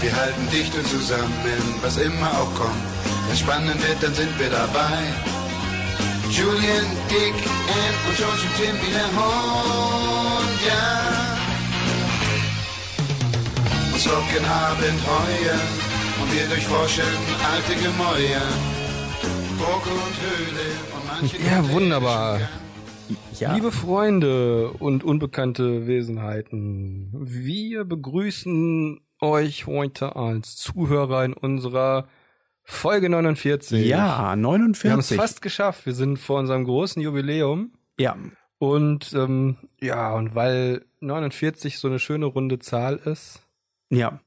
Wir halten dicht und zusammen, was immer auch kommt. Wenn spannend wird, dann sind wir dabei. Julian, Dick, Ann und George und Tim wie der Hund, ja. Uns locken Abenteuer und wir durchforschen alte Gemäuer. Burg und Höhle und manche... Ja, wunderbar. Ja. Liebe Freunde und unbekannte Wesenheiten, wir begrüßen euch heute als Zuhörer in unserer Folge 49. ja, Wir haben es 49. fast geschafft. Wir sind vor unserem großen Jubiläum. ja, Und ähm, ja, und weil 49 so eine schöne runde Zahl ist, ja.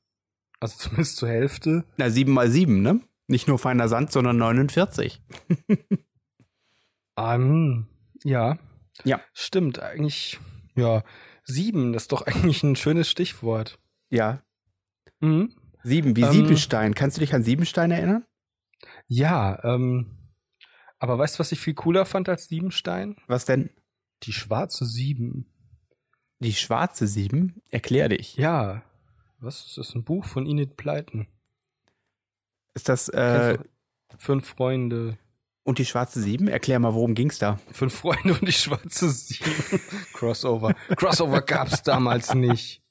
also zumindest zur Hälfte, Na, 7 mal 7, ne? Nicht nur feiner Sand, sondern 49. ähm, ja, Ja. stimmt, eigentlich, ja, sieben, das ist doch eigentlich ein schönes Stichwort. Ja. Mhm. 7, wie Ähm, Siebenstein. Kannst du dich an Siebenstein erinnern? Ja, ähm, aber weißt du, was ich viel cooler fand als Siebenstein? Was denn? Die schwarze Sieben. Die schwarze 7? Erklär dich. Ja. Was ist das? Ein Buch von Enid Pleiten. Ist das, äh? Fünf Freunde. und die schwarze 7? Erklär mal, worum ging's da? Fünf Freunde und die schwarze Sieben. Crossover. Crossover gab's damals nicht.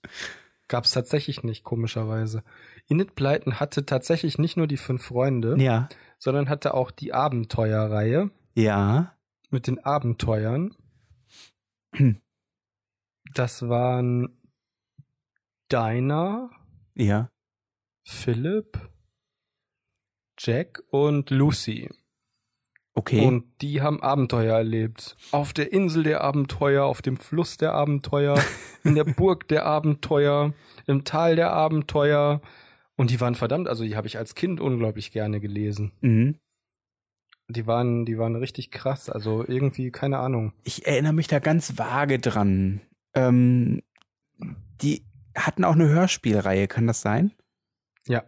Gab's tatsächlich nicht, komischerweise. Enid Pleiten hatte tatsächlich nicht nur die fünf Freunde, Ja. sondern hatte auch die Abenteuerreihe Ja. mit den Abenteuern. Das waren Dinah, Ja. Philipp, Jack und Lucy. Okay. Und die haben Abenteuer erlebt. Auf der Insel der Abenteuer, auf dem Fluss der Abenteuer, in der Burg der Abenteuer, im Tal der Abenteuer. Und die waren verdammt, also die habe ich als Kind unglaublich gerne gelesen. mhm. Die waren, die waren richtig krass. Also irgendwie, keine Ahnung. Ich erinnere mich da ganz vage dran. Ähm, die hatten auch eine Hörspielreihe, kann das sein? Ja.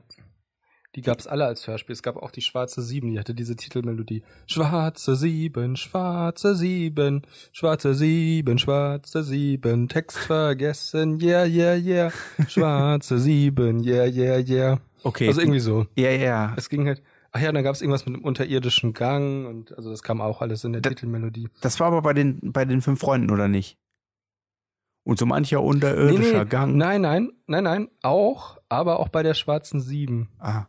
Die gab's alle als Hörspiel. Es gab auch die Schwarze Sieben, die hatte diese Titelmelodie. Schwarze Sieben, Schwarze Sieben, Schwarze Sieben, Schwarze Sieben, Text vergessen, yeah, yeah, yeah. Schwarze Sieben, yeah, yeah, yeah. Okay. Also irgendwie so. ja, ja. Es ging halt, ach ja, dann gab's irgendwas mit einem unterirdischen Gang und also das kam auch alles in der Da- Titelmelodie. Das war aber bei den, bei den fünf Freunden, oder nicht? Und so mancher unterirdischer Gang. Nein, nein, nein, nein, auch, aber auch bei der Schwarzen Sieben. Ah.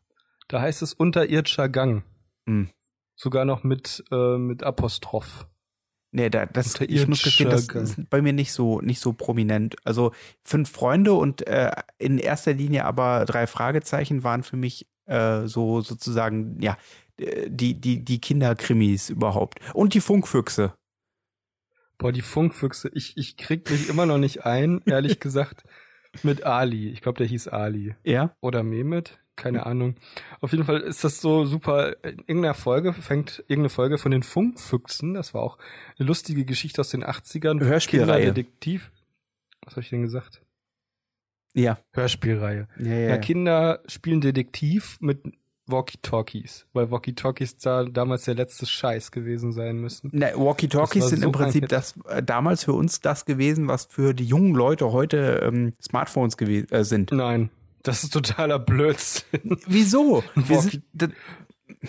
Da heißt es unterirdischer Gang. Hm. Sogar noch mit, äh, mit Apostroph. Nee, da, das, ich muss gestehen, das ist bei mir nicht so, nicht so prominent. Also fünf Freunde und äh, in erster Linie aber drei Fragezeichen waren für mich äh, so sozusagen, ja, äh, die, die, die Kinderkrimis überhaupt. Und die Funkfüchse. Boah, die Funkfüchse, ich, ich krieg mich immer noch nicht ein, ehrlich gesagt, mit Ali. Ich glaube, der hieß Ali. Ja. Oder Mehmet, keine Ahnung. Auf jeden Fall ist das so super. In irgendeiner Folge fängt irgendeine Folge von den Funkfüchsen. Das war auch eine lustige Geschichte aus den 80ern. Hörspielreihe. Kinderdetektiv. Was habe ich denn gesagt? Ja. Hörspielreihe. Ja, ja, Ja. Kinder spielen Detektiv mit Walkie-Talkies, weil Walkie-Talkies da damals der letzte Scheiß gewesen sein müssen. Na, Walkie-Talkies sind im so ein Prinzip das äh, damals für uns das gewesen, was für die jungen Leute heute ähm, Smartphones gewesen äh, sind. Nein, das ist totaler Blödsinn. Wieso? Sind,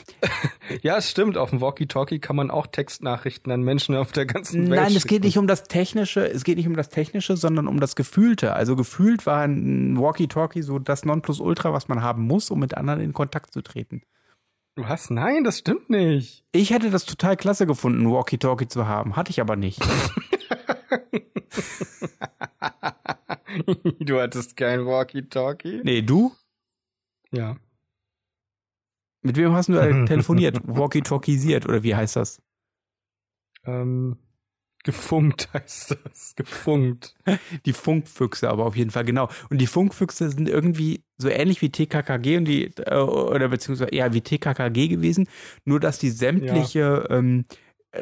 Ja, es stimmt. Auf dem Walkie-Talkie kann man auch Textnachrichten an Menschen auf der ganzen Welt Nein, es geht nicht um das Technische, es geht nicht um das Technische, sondern um das Gefühlte. Also gefühlt war ein Walkie-Talkie so das Nonplusultra, was man haben muss, um mit anderen in Kontakt zu treten. Was? Nein, das stimmt nicht. Ich hätte das total klasse gefunden, Walkie-Talkie zu haben. Hatte ich aber nicht. du hattest kein Walkie-Talkie? Nee, du? Ja. Mit wem hast du äh, telefoniert? Walkie-Talkiesiert oder wie heißt das? Ähm, gefunkt heißt das. Gefunkt. Die Funkfüchse aber auf jeden Fall, genau. Und die Funkfüchse sind irgendwie so ähnlich wie TKKG und die, äh, oder beziehungsweise eher wie TKKG gewesen, nur dass die sämtliche ähm,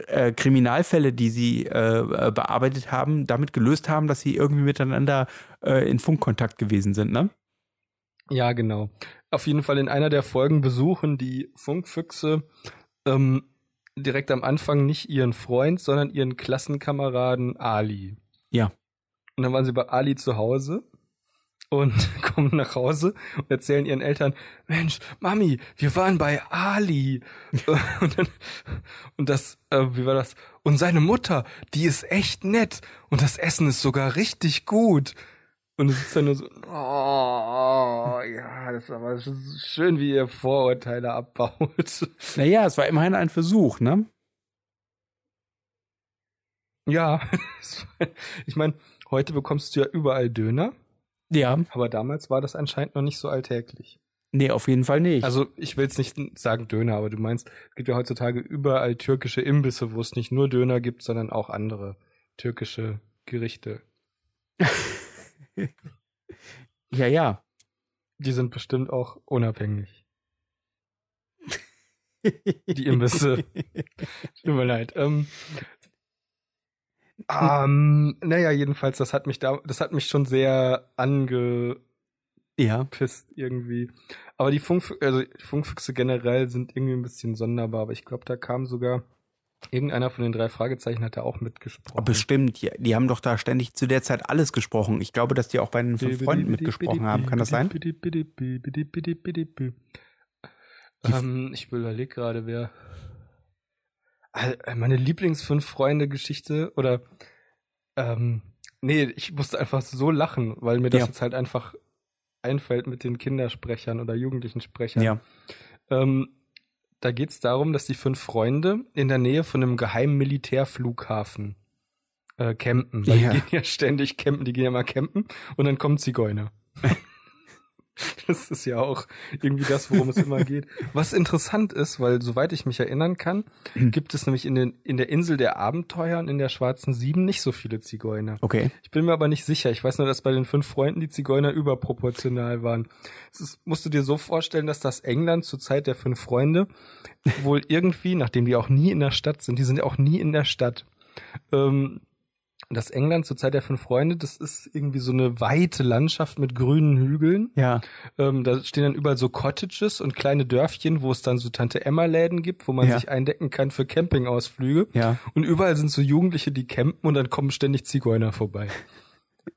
äh, Kriminalfälle, die sie äh, äh, bearbeitet haben, damit gelöst haben, dass sie irgendwie miteinander äh, in Funkkontakt gewesen sind, ne? Ja, genau. Auf jeden Fall in einer der Folgen besuchen die Funkfüchse ähm, direkt am Anfang nicht ihren Freund, sondern ihren Klassenkameraden Ali. Ja. Und dann waren sie bei Ali zu Hause und kommen nach Hause und erzählen ihren Eltern, Mensch, Mami, wir waren bei Ali. und, dann, und das, äh, wie war das? Und seine Mutter, die ist echt nett und das Essen ist sogar richtig gut. Und es ist dann nur so, oh, ja, das ist aber schön, wie ihr Vorurteile abbaut. Naja, es war immerhin ein Versuch, ne? Ja, ich meine, heute bekommst du ja überall Döner. Ja. Aber damals war das anscheinend noch nicht so alltäglich. Nee, auf jeden Fall nicht. Also ich will jetzt nicht sagen Döner, aber du meinst, es gibt ja heutzutage überall türkische Imbisse, wo es nicht nur Döner gibt, sondern auch andere türkische Gerichte. ja, ja. Die sind bestimmt auch unabhängig. Die Imbisse. Tut mir leid. Ähm, ähm, naja, jedenfalls, das hat mich da, das hat mich schon sehr angepisst ja. irgendwie. Aber die Funk, also Funkfüchse generell sind irgendwie ein bisschen sonderbar, aber ich glaube, da kam sogar irgendeiner von den drei Fragezeichen hat da auch mitgesprochen. Bestimmt, die, die haben doch da ständig zu der Zeit alles gesprochen. Ich glaube, dass die auch bei den fünf Freunden mitgesprochen haben. Kann das sein? Ähm, ich überlege gerade, wer äh, meine Lieblings-Fünf Freunde-Geschichte oder ähm, nee, ich musste einfach so lachen, weil mir das ja. jetzt halt einfach einfällt mit den Kindersprechern oder jugendlichen Sprechern. Ja. Ähm, da geht es darum, dass die fünf Freunde in der Nähe von einem geheimen Militärflughafen äh, campen. Weil ja. die gehen ja ständig campen, die gehen ja mal campen und dann kommen Zigeuner. Das ist ja auch irgendwie das, worum es immer geht. Was interessant ist, weil soweit ich mich erinnern kann, hm. gibt es nämlich in, den, in der Insel der Abenteuer und in der Schwarzen Sieben nicht so viele Zigeuner. Okay. Ich bin mir aber nicht sicher. Ich weiß nur, dass bei den fünf Freunden die Zigeuner überproportional waren. Das ist, musst du dir so vorstellen, dass das England zur Zeit der fünf Freunde wohl irgendwie, nachdem die auch nie in der Stadt sind, die sind ja auch nie in der Stadt, ähm, das England zur Zeit der fünf Freunde, das ist irgendwie so eine weite Landschaft mit grünen Hügeln. Ja. Ähm, da stehen dann überall so Cottages und kleine Dörfchen, wo es dann so Tante Emma Läden gibt, wo man ja. sich eindecken kann für Campingausflüge. Ja. Und überall sind so Jugendliche, die campen und dann kommen ständig Zigeuner vorbei.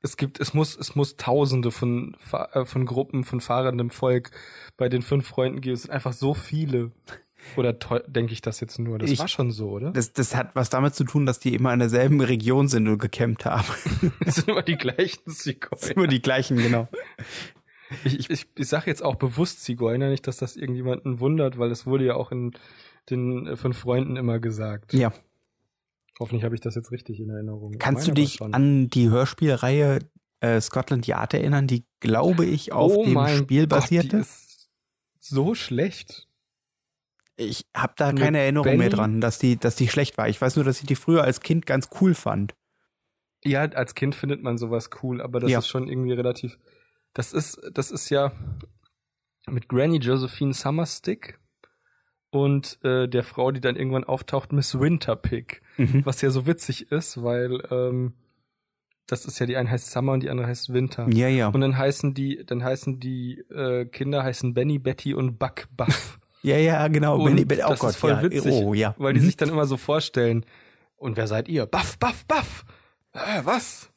es gibt, es muss, es muss Tausende von äh, von Gruppen von fahrendem Volk bei den fünf Freunden geben. Es sind einfach so viele. Oder denke ich das jetzt nur? Das ich, war schon so, oder? Das, das hat was damit zu tun, dass die immer in derselben Region sind und gecampt haben. das sind immer die gleichen Zigeuner. Das sind immer die gleichen, genau. Ich, ich, ich, ich sage jetzt auch bewusst Zigeuner, nicht, dass das irgendjemanden wundert, weil es wurde ja auch in den äh, fünf Freunden immer gesagt. Ja. Hoffentlich habe ich das jetzt richtig in Erinnerung. Kannst du dich an die Hörspielreihe äh, Scotland Yard erinnern, die, glaube ich, auf oh dem Spiel? Gott, ist so schlecht. Ich habe da Mit keine Erinnerung Benny? mehr dran, dass die, dass die schlecht war. Ich weiß nur, dass ich die früher als Kind ganz cool fand. Ja, als Kind findet man sowas cool, aber das ja. ist schon irgendwie relativ. Das ist, das ist ja mit Granny Josephine Summerstick und äh, der Frau, die dann irgendwann auftaucht, Miss Winterpick. Mhm. Was ja so witzig ist, weil ähm, das ist ja die eine heißt Summer und die andere heißt Winter. Ja, ja. Und dann heißen die, dann heißen die äh, Kinder heißen Benny, Betty und Buck Buff. Ja, ja, genau. Und Benny, oh das Gott, ist voll ja. witzig, oh, ja. weil die mhm. sich dann immer so vorstellen. Und wer seid ihr? Baff, baff, baff. Äh, was?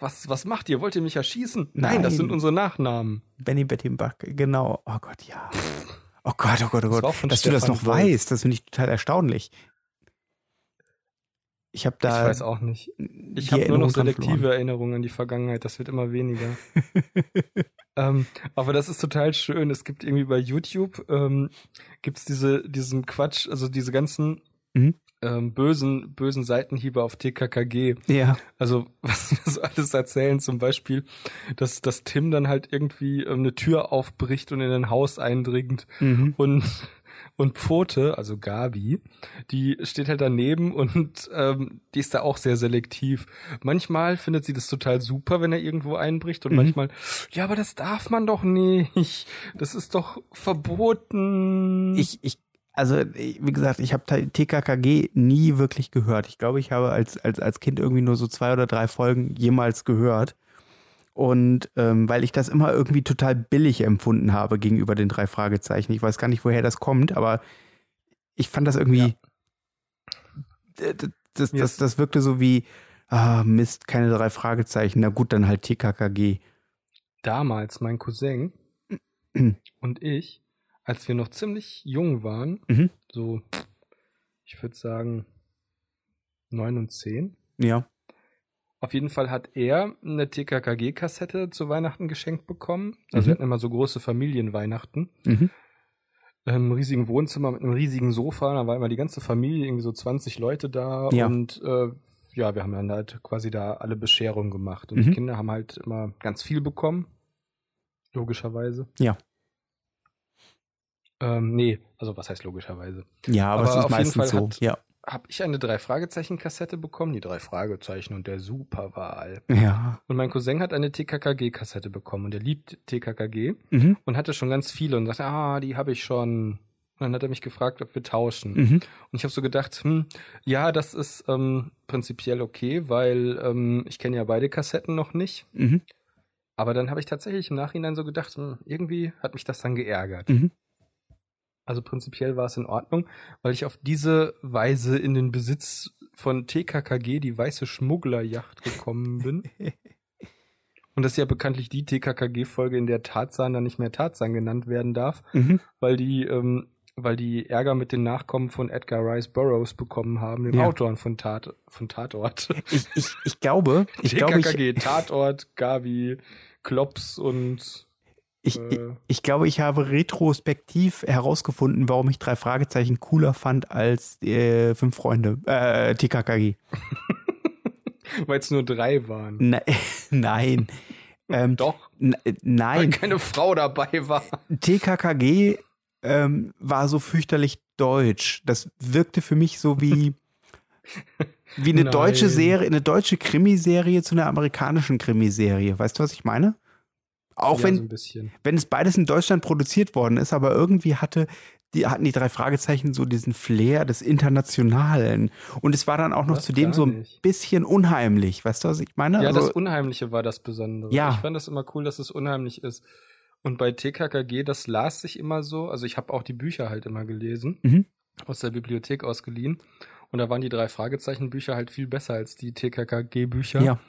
Was, was macht ihr? Wollt ihr mich erschießen? Nein, Nein das sind unsere Nachnamen. Benny, Betty Buck, genau. Oh Gott, ja. Oh Gott, oh Gott, oh Gott. Das Dass Stefan du das noch Wolf. weißt, das finde ich total erstaunlich. Ich habe da. Ich weiß auch nicht. Ich habe nur noch selektive Erinnerungen an die Vergangenheit. Das wird immer weniger. ähm, aber das ist total schön. Es gibt irgendwie bei YouTube ähm, gibt's diese diesen Quatsch, also diese ganzen mhm. ähm, bösen bösen Seitenhiebe auf TKKG. Ja. Also was wir so alles erzählen, zum Beispiel, dass dass Tim dann halt irgendwie ähm, eine Tür aufbricht und in ein Haus eindringt mhm. und und Pfote, also Gabi, die steht halt daneben und ähm, die ist da auch sehr selektiv. Manchmal findet sie das total super, wenn er irgendwo einbricht und mhm. manchmal, ja, aber das darf man doch nicht. Das ist doch verboten. Ich, ich also wie gesagt, ich habe TKKG nie wirklich gehört. Ich glaube, ich habe als, als, als Kind irgendwie nur so zwei oder drei Folgen jemals gehört. Und ähm, weil ich das immer irgendwie total billig empfunden habe gegenüber den drei Fragezeichen. Ich weiß gar nicht, woher das kommt, aber ich fand das irgendwie. Ja. Das, das, das, das wirkte so wie, ah, Mist, keine drei Fragezeichen. Na gut, dann halt TKKG. damals mein Cousin und ich, als wir noch ziemlich jung waren, Mhm. so, ich würde sagen, neun und zehn. Ja. Auf jeden Fall hat er eine TKKG-Kassette zu Weihnachten geschenkt bekommen. Also Mhm. wir hatten immer so große Familienweihnachten. Mhm. Im riesigen Wohnzimmer mit einem riesigen Sofa. Da war immer die ganze Familie, irgendwie so 20 Leute da. Ja. Und äh, ja, wir haben dann halt quasi da alle Bescherungen gemacht. Und Mhm. die Kinder haben halt immer ganz viel bekommen. Logischerweise. Ja. Ähm, nee, also was heißt logischerweise? Ja, aber, Aber es ist auf jeden meistens Fall so. hat- Ja. Habe ich eine Drei-Fragezeichen-Kassette bekommen, die drei Fragezeichen und der Superwahl. Ja. Und mein Cousin hat eine TKKG-Kassette bekommen und er liebt TKKG Mhm. und hatte schon ganz viele und sagte, ah, die habe ich schon. Und dann hat er mich gefragt, ob wir tauschen. Mhm. Und ich habe so gedacht, hm, ja, das ist ähm, prinzipiell okay, weil ähm, ich kenne ja beide Kassetten noch nicht. Mhm. Aber dann habe ich tatsächlich im Nachhinein so gedacht, hm, irgendwie hat mich das dann geärgert. Also prinzipiell war es in Ordnung, weil ich auf diese Weise in den Besitz von TKKG, die weiße Schmugglerjacht, gekommen bin. Und das ist ja bekanntlich die TKKG-Folge, in der Tarzan dann nicht mehr Tarzan genannt werden darf, Mhm. weil die, ähm, weil die Ärger mit den Nachkommen von Edgar Rice Burroughs bekommen haben, dem Ja. Autoren von, Tat, von Tatort. Ich, ich, ich glaube, ich glaube, ich, TKKG, Tatort, Gabi, Klops und ich, ich, äh, ich glaube, ich habe retrospektiv herausgefunden, warum ich drei Fragezeichen cooler fand als äh, fünf Freunde, äh, TKKG. weil es nur drei waren. Ne nein. Ähm, Doch, äh, weil nein, keine Frau dabei war. TKKG ähm, war so fürchterlich deutsch. Das wirkte für mich so wie wie eine Nein. deutsche Serie, eine deutsche Krimiserie zu einer amerikanischen Krimiserie. Weißt du, was ich meine? Auch ja, wenn so wenn es beides in Deutschland produziert worden ist, aber irgendwie hatte die hatten die drei Fragezeichen so diesen Flair des Internationalen und es war dann auch noch Das zudem so ein bisschen unheimlich, weißt du, was ich meine? Ja, also, das Unheimliche war das Besondere. Ja. Ich fand das immer cool, dass es unheimlich ist. Und bei TKKG, das las sich immer so. Also ich habe auch die Bücher halt immer gelesen, Mhm. aus der Bibliothek ausgeliehen. Und da waren die drei Fragezeichen-Bücher halt viel besser als die TKKG-Bücher. ja,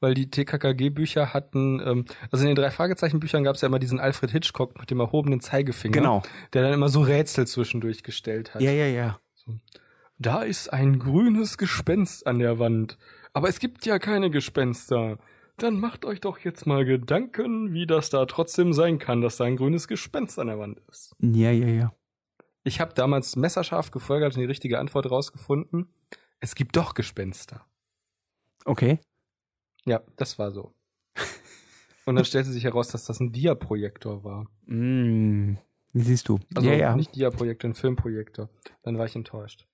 Weil die TKKG-Bücher hatten, ähm, also in den drei Fragezeichen-Büchern gab es ja immer diesen Alfred Hitchcock mit dem erhobenen Zeigefinger. genau. Der dann immer so Rätsel zwischendurch gestellt hat. Ja, ja, ja. Da ist ein grünes Gespenst an der Wand. Aber es gibt ja keine Gespenster. Dann macht euch doch jetzt mal Gedanken, wie das da trotzdem sein kann, dass da ein grünes Gespenst an der Wand ist. Ja, ja, ja. Ich habe damals messerscharf gefolgert und die richtige Antwort rausgefunden. Es gibt doch Gespenster. Okay. Ja, das war so. Und dann stellte sich heraus, dass das ein Dia-Projektor war. Mm, wie siehst du? Also ja, ja. nicht Dia-Projektor, ein Filmprojektor. Dann war ich enttäuscht.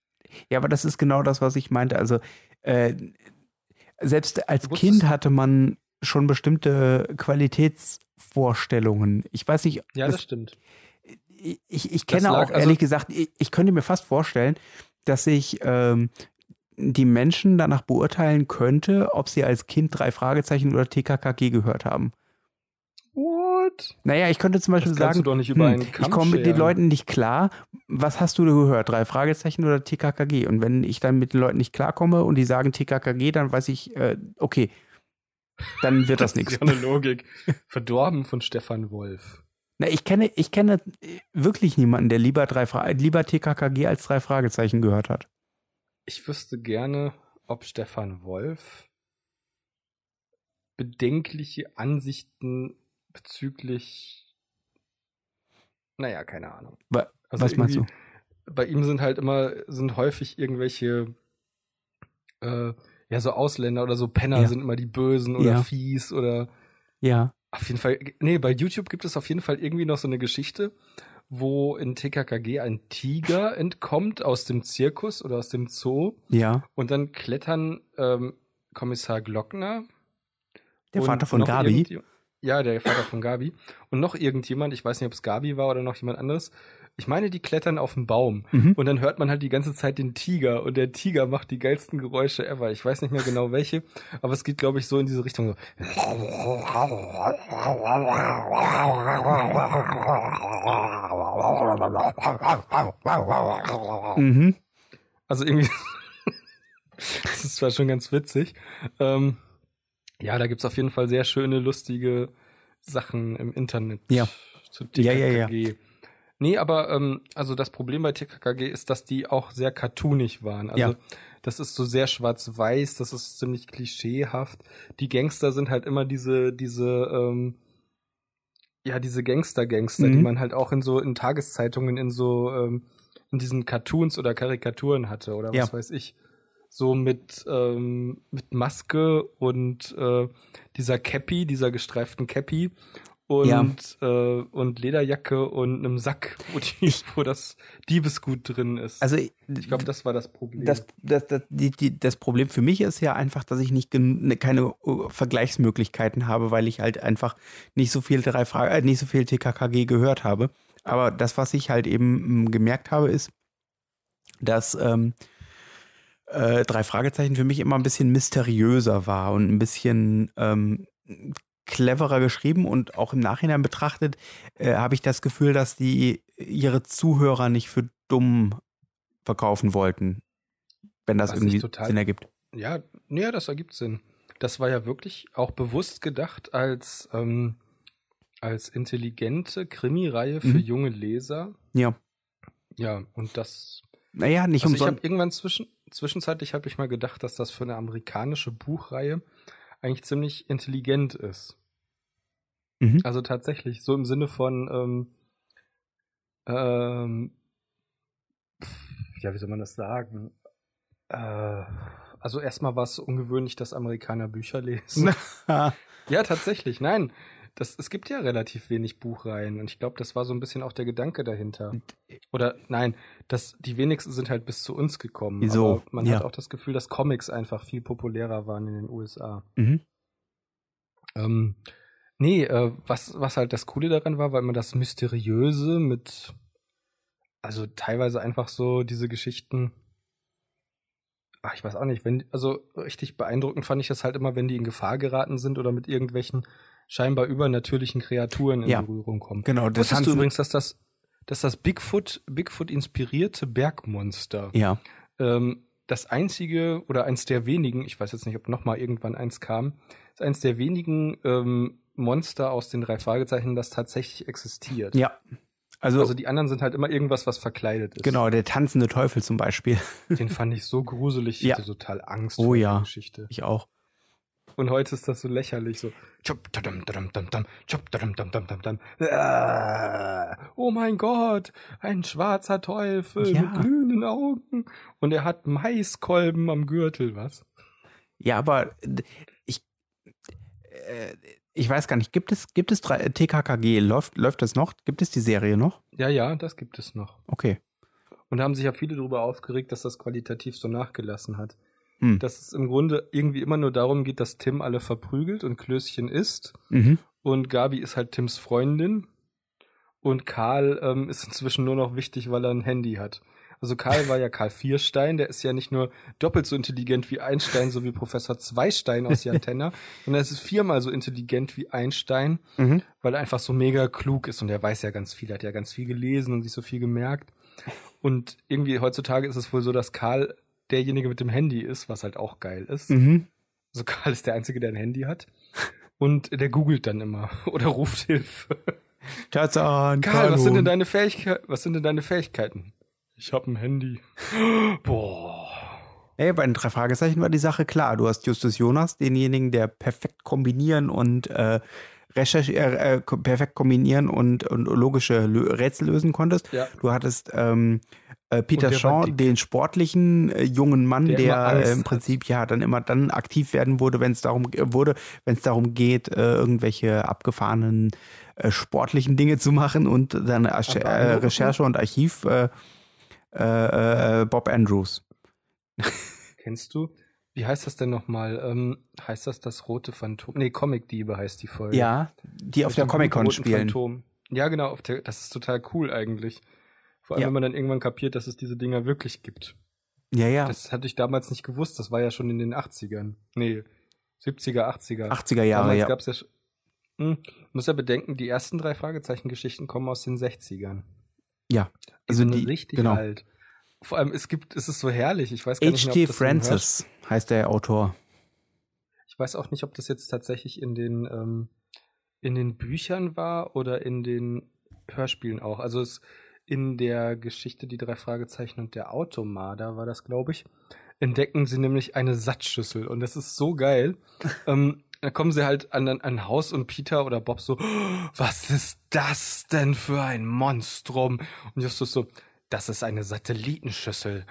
Ja, aber das ist genau das, was ich meinte. Also äh, selbst als wusstest- Kind hatte man schon bestimmte Qualitätsvorstellungen. Ich weiß nicht, Ja, das- das stimmt. ich, ich, ich kenne lag auch also- ehrlich gesagt, ich, ich könnte mir fast vorstellen, dass ich ähm, die Menschen danach beurteilen könnte, ob sie als Kind drei Fragezeichen oder TKKG gehört haben. What? Naja, ich könnte zum Beispiel sagen, hm, ich komme mit den. Leuten nicht klar. Was hast du da gehört? Drei Fragezeichen oder TKKG? Und wenn ich dann mit den Leuten nicht klarkomme und die sagen TKKG, dann weiß ich, äh, okay, dann wird das Das nichts. ist ja eine Logik. Verdorben von Stefan Wolf. Na, ich kenne, ich kenne wirklich niemanden, der lieber drei Fra lieber TKKG als drei Fragezeichen gehört hat. Ich wüsste gerne, ob Stefan Wolf bedenkliche Ansichten bezüglich. Naja, keine Ahnung. Wa- Also Was meinst du? Bei ihm sind halt immer, sind häufig irgendwelche, äh, ja, so Ausländer oder so Penner Ja. sind immer die Bösen oder Ja. fies oder Ja. auf jeden Fall, nee, bei YouTube gibt es auf jeden Fall irgendwie noch so eine Geschichte, wo in TKKG ein Tiger entkommt aus dem Zirkus oder aus dem Zoo Ja. und dann klettern ähm, Kommissar Glockner. Der Vater von Gabi. Ja, der Vater von Gabi. Und noch irgendjemand, ich weiß nicht, ob es Gabi war oder noch jemand anderes. Ich meine, die klettern auf den Baum. Mhm. Und dann hört man halt die ganze Zeit den Tiger. Und der Tiger macht die geilsten Geräusche ever. Ich weiß nicht mehr genau welche, aber es geht, glaube ich, so in diese Richtung. Mhm. Also irgendwie, das ist zwar schon ganz witzig. Ähm, ja, da gibt's auf jeden Fall sehr schöne, lustige Sachen im Internet Ja. zu Ja, ja, ja. Nee, aber ähm, also das Problem bei TKKG ist, dass die auch sehr cartoonig waren. Also Ja. das ist so sehr schwarz-weiß, das ist ziemlich klischeehaft. Die Gangster sind halt immer diese, diese, ähm, ja, diese Gangster-Gangster, die Mhm. man halt auch in so in Tageszeitungen, in so ähm, in diesen Cartoons oder Karikaturen hatte oder was Ja. weiß ich. So mit, ähm, mit Maske und äh, dieser Cappy, dieser gestreiften Cappy und, Ja. äh, und Lederjacke und einem Sack, wo, die, wo das Diebesgut drin ist. Also ich glaube, das war das Problem. das, das, das, die, die, das Problem für mich ist ja einfach, dass ich nicht ne- keine uh, Vergleichsmöglichkeiten habe, weil ich halt einfach nicht so viel drei Fra äh, nicht so viel TKKG gehört habe. Aber das, was ich halt eben mh, gemerkt habe, ist, dass ähm, äh, drei Fragezeichen für mich immer ein bisschen mysteriöser war und ein bisschen ähm, cleverer geschrieben und auch im Nachhinein betrachtet äh, habe ich das Gefühl, dass die ihre Zuhörer nicht für dumm verkaufen wollten, wenn das Was irgendwie total- Sinn ergibt. Ja, nee, ja, das ergibt Sinn. Das war ja wirklich auch bewusst gedacht als, ähm, als intelligente Krimireihe für Mhm. junge Leser. Ja. Ja, und das. Naja, nicht Also ich habe umsonst. irgendwann zwischen, zwischenzeitlich habe ich mal gedacht, dass das für eine amerikanische Buchreihe eigentlich ziemlich intelligent ist. Mhm. Also tatsächlich, so im Sinne von, ähm, ähm, ja, wie soll man das sagen? Äh, also erstmal war es ungewöhnlich, dass Amerikaner Bücher lesen. ja, tatsächlich, nein. Das, es gibt ja relativ wenig Buchreihen und ich glaube, das war so ein bisschen auch der Gedanke dahinter. Oder nein, das, die wenigsten sind halt bis zu uns gekommen. So, aber man ja. hat auch das Gefühl, dass Comics einfach viel populärer waren in den USA. mhm. Ähm, nee, äh, was, was halt das Coole daran war, weil man das Mysteriöse mit, also teilweise einfach so diese Geschichten, ach, ich weiß auch nicht, wenn, also richtig beeindruckend fand ich das halt immer, wenn die in Gefahr geraten sind oder mit irgendwelchen scheinbar übernatürlichen Kreaturen in Ja. Berührung kommen. Genau, das Wusstest du übrigens, dass das, dass das Bigfoot, Bigfoot inspirierte Bergmonster Ja. ähm, das einzige oder eins der wenigen, ich weiß jetzt nicht, ob noch mal irgendwann eins kam, ist eins der wenigen ähm, Monster aus den drei Fragezeichen, das tatsächlich existiert. Ja. Also, Also die anderen sind halt immer irgendwas, was verkleidet ist. genau, der tanzende Teufel zum Beispiel. Den fand ich so gruselig, ich Ja. hatte total Angst Oh vor ja. der Geschichte. Ich auch. Und heute ist das so lächerlich, so. Oh mein Gott, ein schwarzer Teufel Ja. mit glühenden Augen. Und er hat Maiskolben am Gürtel, was? Ja, aber ich, äh, ich weiß gar nicht, gibt es, gibt es drei, TKKG, läuft, läuft das noch? Gibt es die Serie noch? Ja, ja, das gibt es noch. Okay. Und da haben sich ja viele darüber aufgeregt, dass das qualitativ so nachgelassen hat. Hm. Dass es im Grunde irgendwie immer nur darum geht, dass Tim alle verprügelt und Klößchen isst. Mhm. Und Gabi ist halt Tims Freundin. Und Karl ähm, ist inzwischen nur noch wichtig, weil er ein Handy hat. Also Karl war ja Karl Vierstein, der ist ja nicht nur doppelt so intelligent wie Einstein, so wie Professor Zweistein aus Jantenna, sondern er ist viermal so intelligent wie Einstein, Mhm. weil er einfach so mega klug ist und er weiß ja ganz viel, er hat ja ganz viel gelesen und sich so viel gemerkt. Und irgendwie heutzutage ist es wohl so, dass Karl derjenige mit dem Handy ist, was halt auch geil ist. Mhm. Also Karl ist der Einzige, der ein Handy hat. Und der googelt dann immer oder ruft Hilfe. Tarzan, Karl, was sind denn deine Fähigkeiten? Was sind denn deine Fähigkeiten? Ich habe ein Handy. Boah. Ey, bei den drei Fragezeichen war die Sache klar. Du hast Justus Jonas, denjenigen, der perfekt kombinieren und äh, recherch äh, äh, perfekt kombinieren und, und logische Lö Rätsel lösen konntest. Ja. Du hattest ähm, äh, Peter Shaw, den sportlichen äh, jungen Mann, Der der, äh, im hat. Prinzip ja dann immer dann aktiv werden wurde, wenn es darum wurde, wenn es darum geht, äh, irgendwelche abgefahrenen sportlichen Dinge zu machen und dann Recherche und Archiv Bob Andrews. Kennst du? Wie heißt das denn nochmal? Ähm, heißt das das rote Phantom? Nee, Comic-Diebe heißt die Folge. Ja, die auf Mit der Comic-Con spielen. Phantom. Ja, genau. Auf der, das ist total cool eigentlich. Vor allem, Ja. wenn man dann irgendwann kapiert, dass es diese Dinger wirklich gibt. Ja, ja. Das hatte ich damals nicht gewusst. Das war ja schon in den 80ern. Nee, 70er, 80er. 80er Jahre, Damals ja. gab's ja schon. Hm, muss ja bedenken, die ersten drei Fragezeichen-Geschichten kommen aus den 60ern. Ja. Also die, die, richtig genau. alt. Vor allem, es gibt, es ist so herrlich. Ich weiß gar nicht Hörspielen- Francis heißt der Autor. Ich weiß auch nicht, ob das jetzt tatsächlich in den, ähm, in den Büchern war oder in den Hörspielen auch. Also es in der Geschichte Die drei Fragezeichen und der Automarder war das, glaube ich, entdecken sie nämlich eine Satzschüssel und das ist so geil. ähm, dann kommen sie halt an ein Haus und Peter oder Bob so, was ist das denn für ein Monstrum? Und Justus so, das ist eine Satellitenschüssel.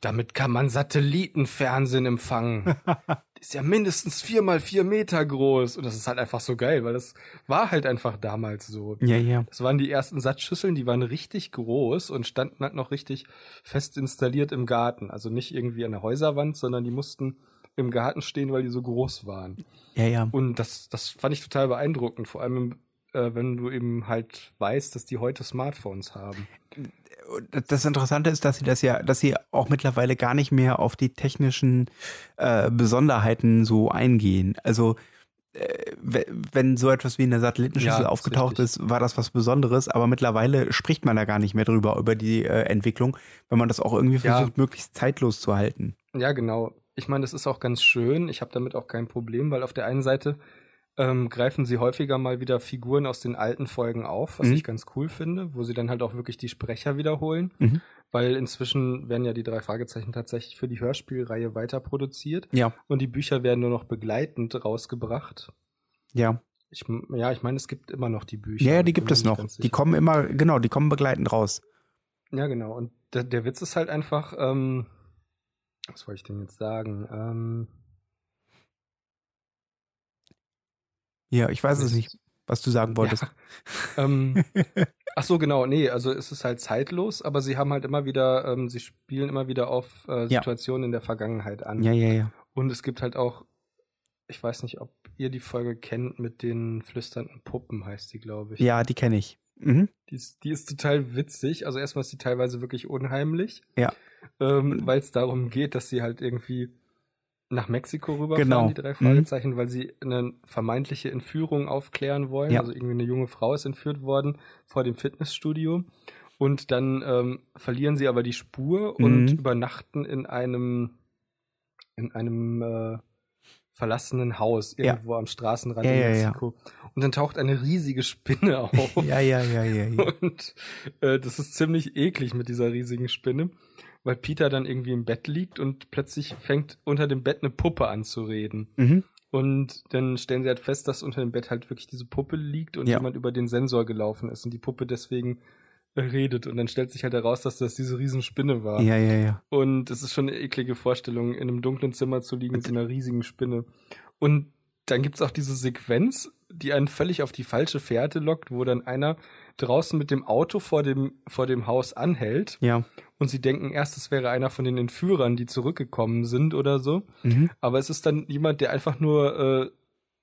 Damit kann man Satellitenfernsehen empfangen. Ist ja mindestens vier mal vier Meter groß. Und das ist halt einfach so geil, weil das war halt einfach damals so. Ja, ja. Das waren die ersten Satzschüsseln, die waren richtig groß und standen halt noch richtig fest installiert im Garten. Also nicht irgendwie an der Häuserwand, sondern die mussten im Garten stehen, weil die so groß waren. Ja, ja. Und das, das fand ich total beeindruckend, vor allem äh, wenn du eben halt weißt, dass die heute Smartphones haben das Interessante ist, dass sie das ja, dass sie auch mittlerweile gar nicht mehr auf die technischen äh, Besonderheiten so eingehen. Also äh, wenn so etwas wie eine Satellitenschüssel ja, aufgetaucht ist, ist, war das was Besonderes, aber mittlerweile spricht man da gar nicht mehr drüber, über die äh, Entwicklung, wenn man das auch irgendwie versucht, ja. möglichst zeitlos zu halten. Ja, genau. Ich meine, das ist auch ganz schön. Ich habe damit auch kein Problem, weil auf der einen Seite ähm, greifen sie häufiger mal wieder Figuren aus den alten Folgen auf, was mhm. ich ganz cool finde, wo sie dann halt auch wirklich die Sprecher wiederholen, mhm. weil inzwischen werden ja die drei Fragezeichen tatsächlich für die Hörspielreihe weiter produziert. Ja. Und die Bücher werden nur noch begleitend rausgebracht. Ja. Ich, ja, ich meine, es gibt immer noch die Bücher. Ja, die gibt es noch. Die kommen immer, genau, die kommen begleitend raus. Ja, genau. Und der, der Witz ist halt einfach, ähm, was wollte ich denn jetzt sagen? Ähm, Ja, ich weiß es nicht, was du sagen wolltest. Ja. ähm, ach so, genau. Nee, also es ist halt zeitlos, aber sie haben halt immer wieder, ähm, sie spielen immer wieder auf äh, Situationen ja. in der Vergangenheit an. Ja, ja, ja. Und es gibt halt auch, ich weiß nicht, ob ihr die Folge kennt mit den flüsternden Puppen, heißt die, glaube ich. Ja, die kenne ich. Mhm. Die, ist, die ist total witzig. Also erstmal ist sie teilweise wirklich unheimlich. Ja. Ähm, Weil es darum geht, dass sie halt irgendwie nach Mexiko rüberfahren, genau. die drei mhm. Fragezeichen, mhm. weil sie eine vermeintliche Entführung aufklären wollen. Ja. Also irgendwie eine junge Frau ist entführt worden vor dem Fitnessstudio. Und dann ähm, verlieren sie aber die Spur mhm. und übernachten in einem in einem äh, verlassenen Haus irgendwo ja. am Straßenrand ja, in Mexiko. Und dann taucht eine riesige Spinne auf. ja, ja, ja, ja. ja. Und äh, das ist ziemlich eklig mit dieser riesigen Spinne weil Peter dann irgendwie im Bett liegt und plötzlich fängt unter dem Bett eine Puppe an zu reden. Mhm. Und dann stellen sie halt fest, dass unter dem Bett halt wirklich diese Puppe liegt und ja. jemand über den Sensor gelaufen ist und die Puppe deswegen redet. Und dann stellt sich halt heraus, dass das diese Riesenspinne war. Ja, ja, ja. Und es ist schon eine eklige Vorstellung, in einem dunklen Zimmer zu liegen mit so einer riesigen Spinne. Und dann gibt's auch diese Sequenz, die einen völlig auf die falsche Fährte lockt, wo dann einer draußen mit dem Auto vor dem, vor dem Haus anhält. Ja. Und sie denken erst, es wäre einer von den Entführern, die zurückgekommen sind oder so. Mhm. Aber es ist dann jemand, der einfach nur äh,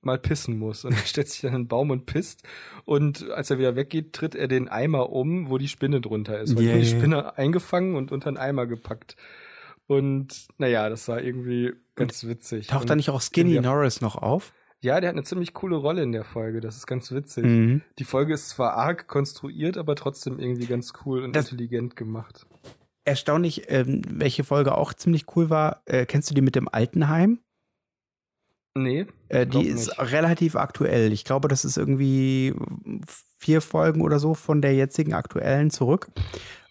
mal pissen muss. Und er stellt sich dann in den Baum und pisst. Und als er wieder weggeht, tritt er den Eimer um, wo die Spinne drunter ist. Yeah, die Spinne eingefangen und unter den Eimer gepackt. Und naja, das war irgendwie ganz witzig. Taucht da nicht auch Skinny Norris noch auf? Ja, der hat eine ziemlich coole Rolle in der Folge. Das ist ganz witzig. Mhm. Die Folge ist zwar arg konstruiert, aber trotzdem irgendwie ganz cool und das intelligent gemacht. Erstaunlich, ähm, welche Folge auch ziemlich cool war. Äh, kennst du die mit dem Altenheim? Nee. Äh, die ist nicht. relativ aktuell. Ich glaube, das ist irgendwie vier Folgen oder so von der jetzigen aktuellen zurück.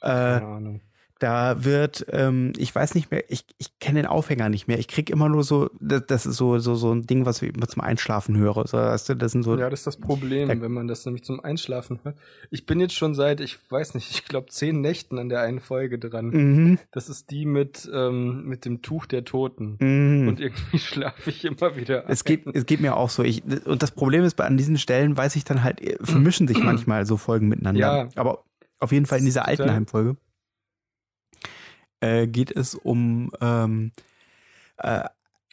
Äh, Keine Ahnung. Da wird, ähm, ich weiß nicht mehr, ich, ich kenne den Aufhänger nicht mehr. Ich krieg immer nur so, das, das ist so, so, so ein Ding, was ich immer zum Einschlafen höre. So, weißt du, das sind so. Ja, das ist das Problem, da, wenn man das nämlich zum Einschlafen hört. Ich bin jetzt schon seit, ich weiß nicht, ich glaube zehn Nächten an der einen Folge dran. Mhm. Das ist die mit, ähm, mit dem Tuch der Toten. Mhm. Und irgendwie schlafe ich immer wieder. Es geht, es geht mir auch so. Ich, und das Problem ist, bei an diesen Stellen weiß ich dann halt, vermischen sich manchmal so Folgen miteinander. Ja. Aber auf jeden Fall in dieser Altenheim-Folge äh, geht es um ähm, äh,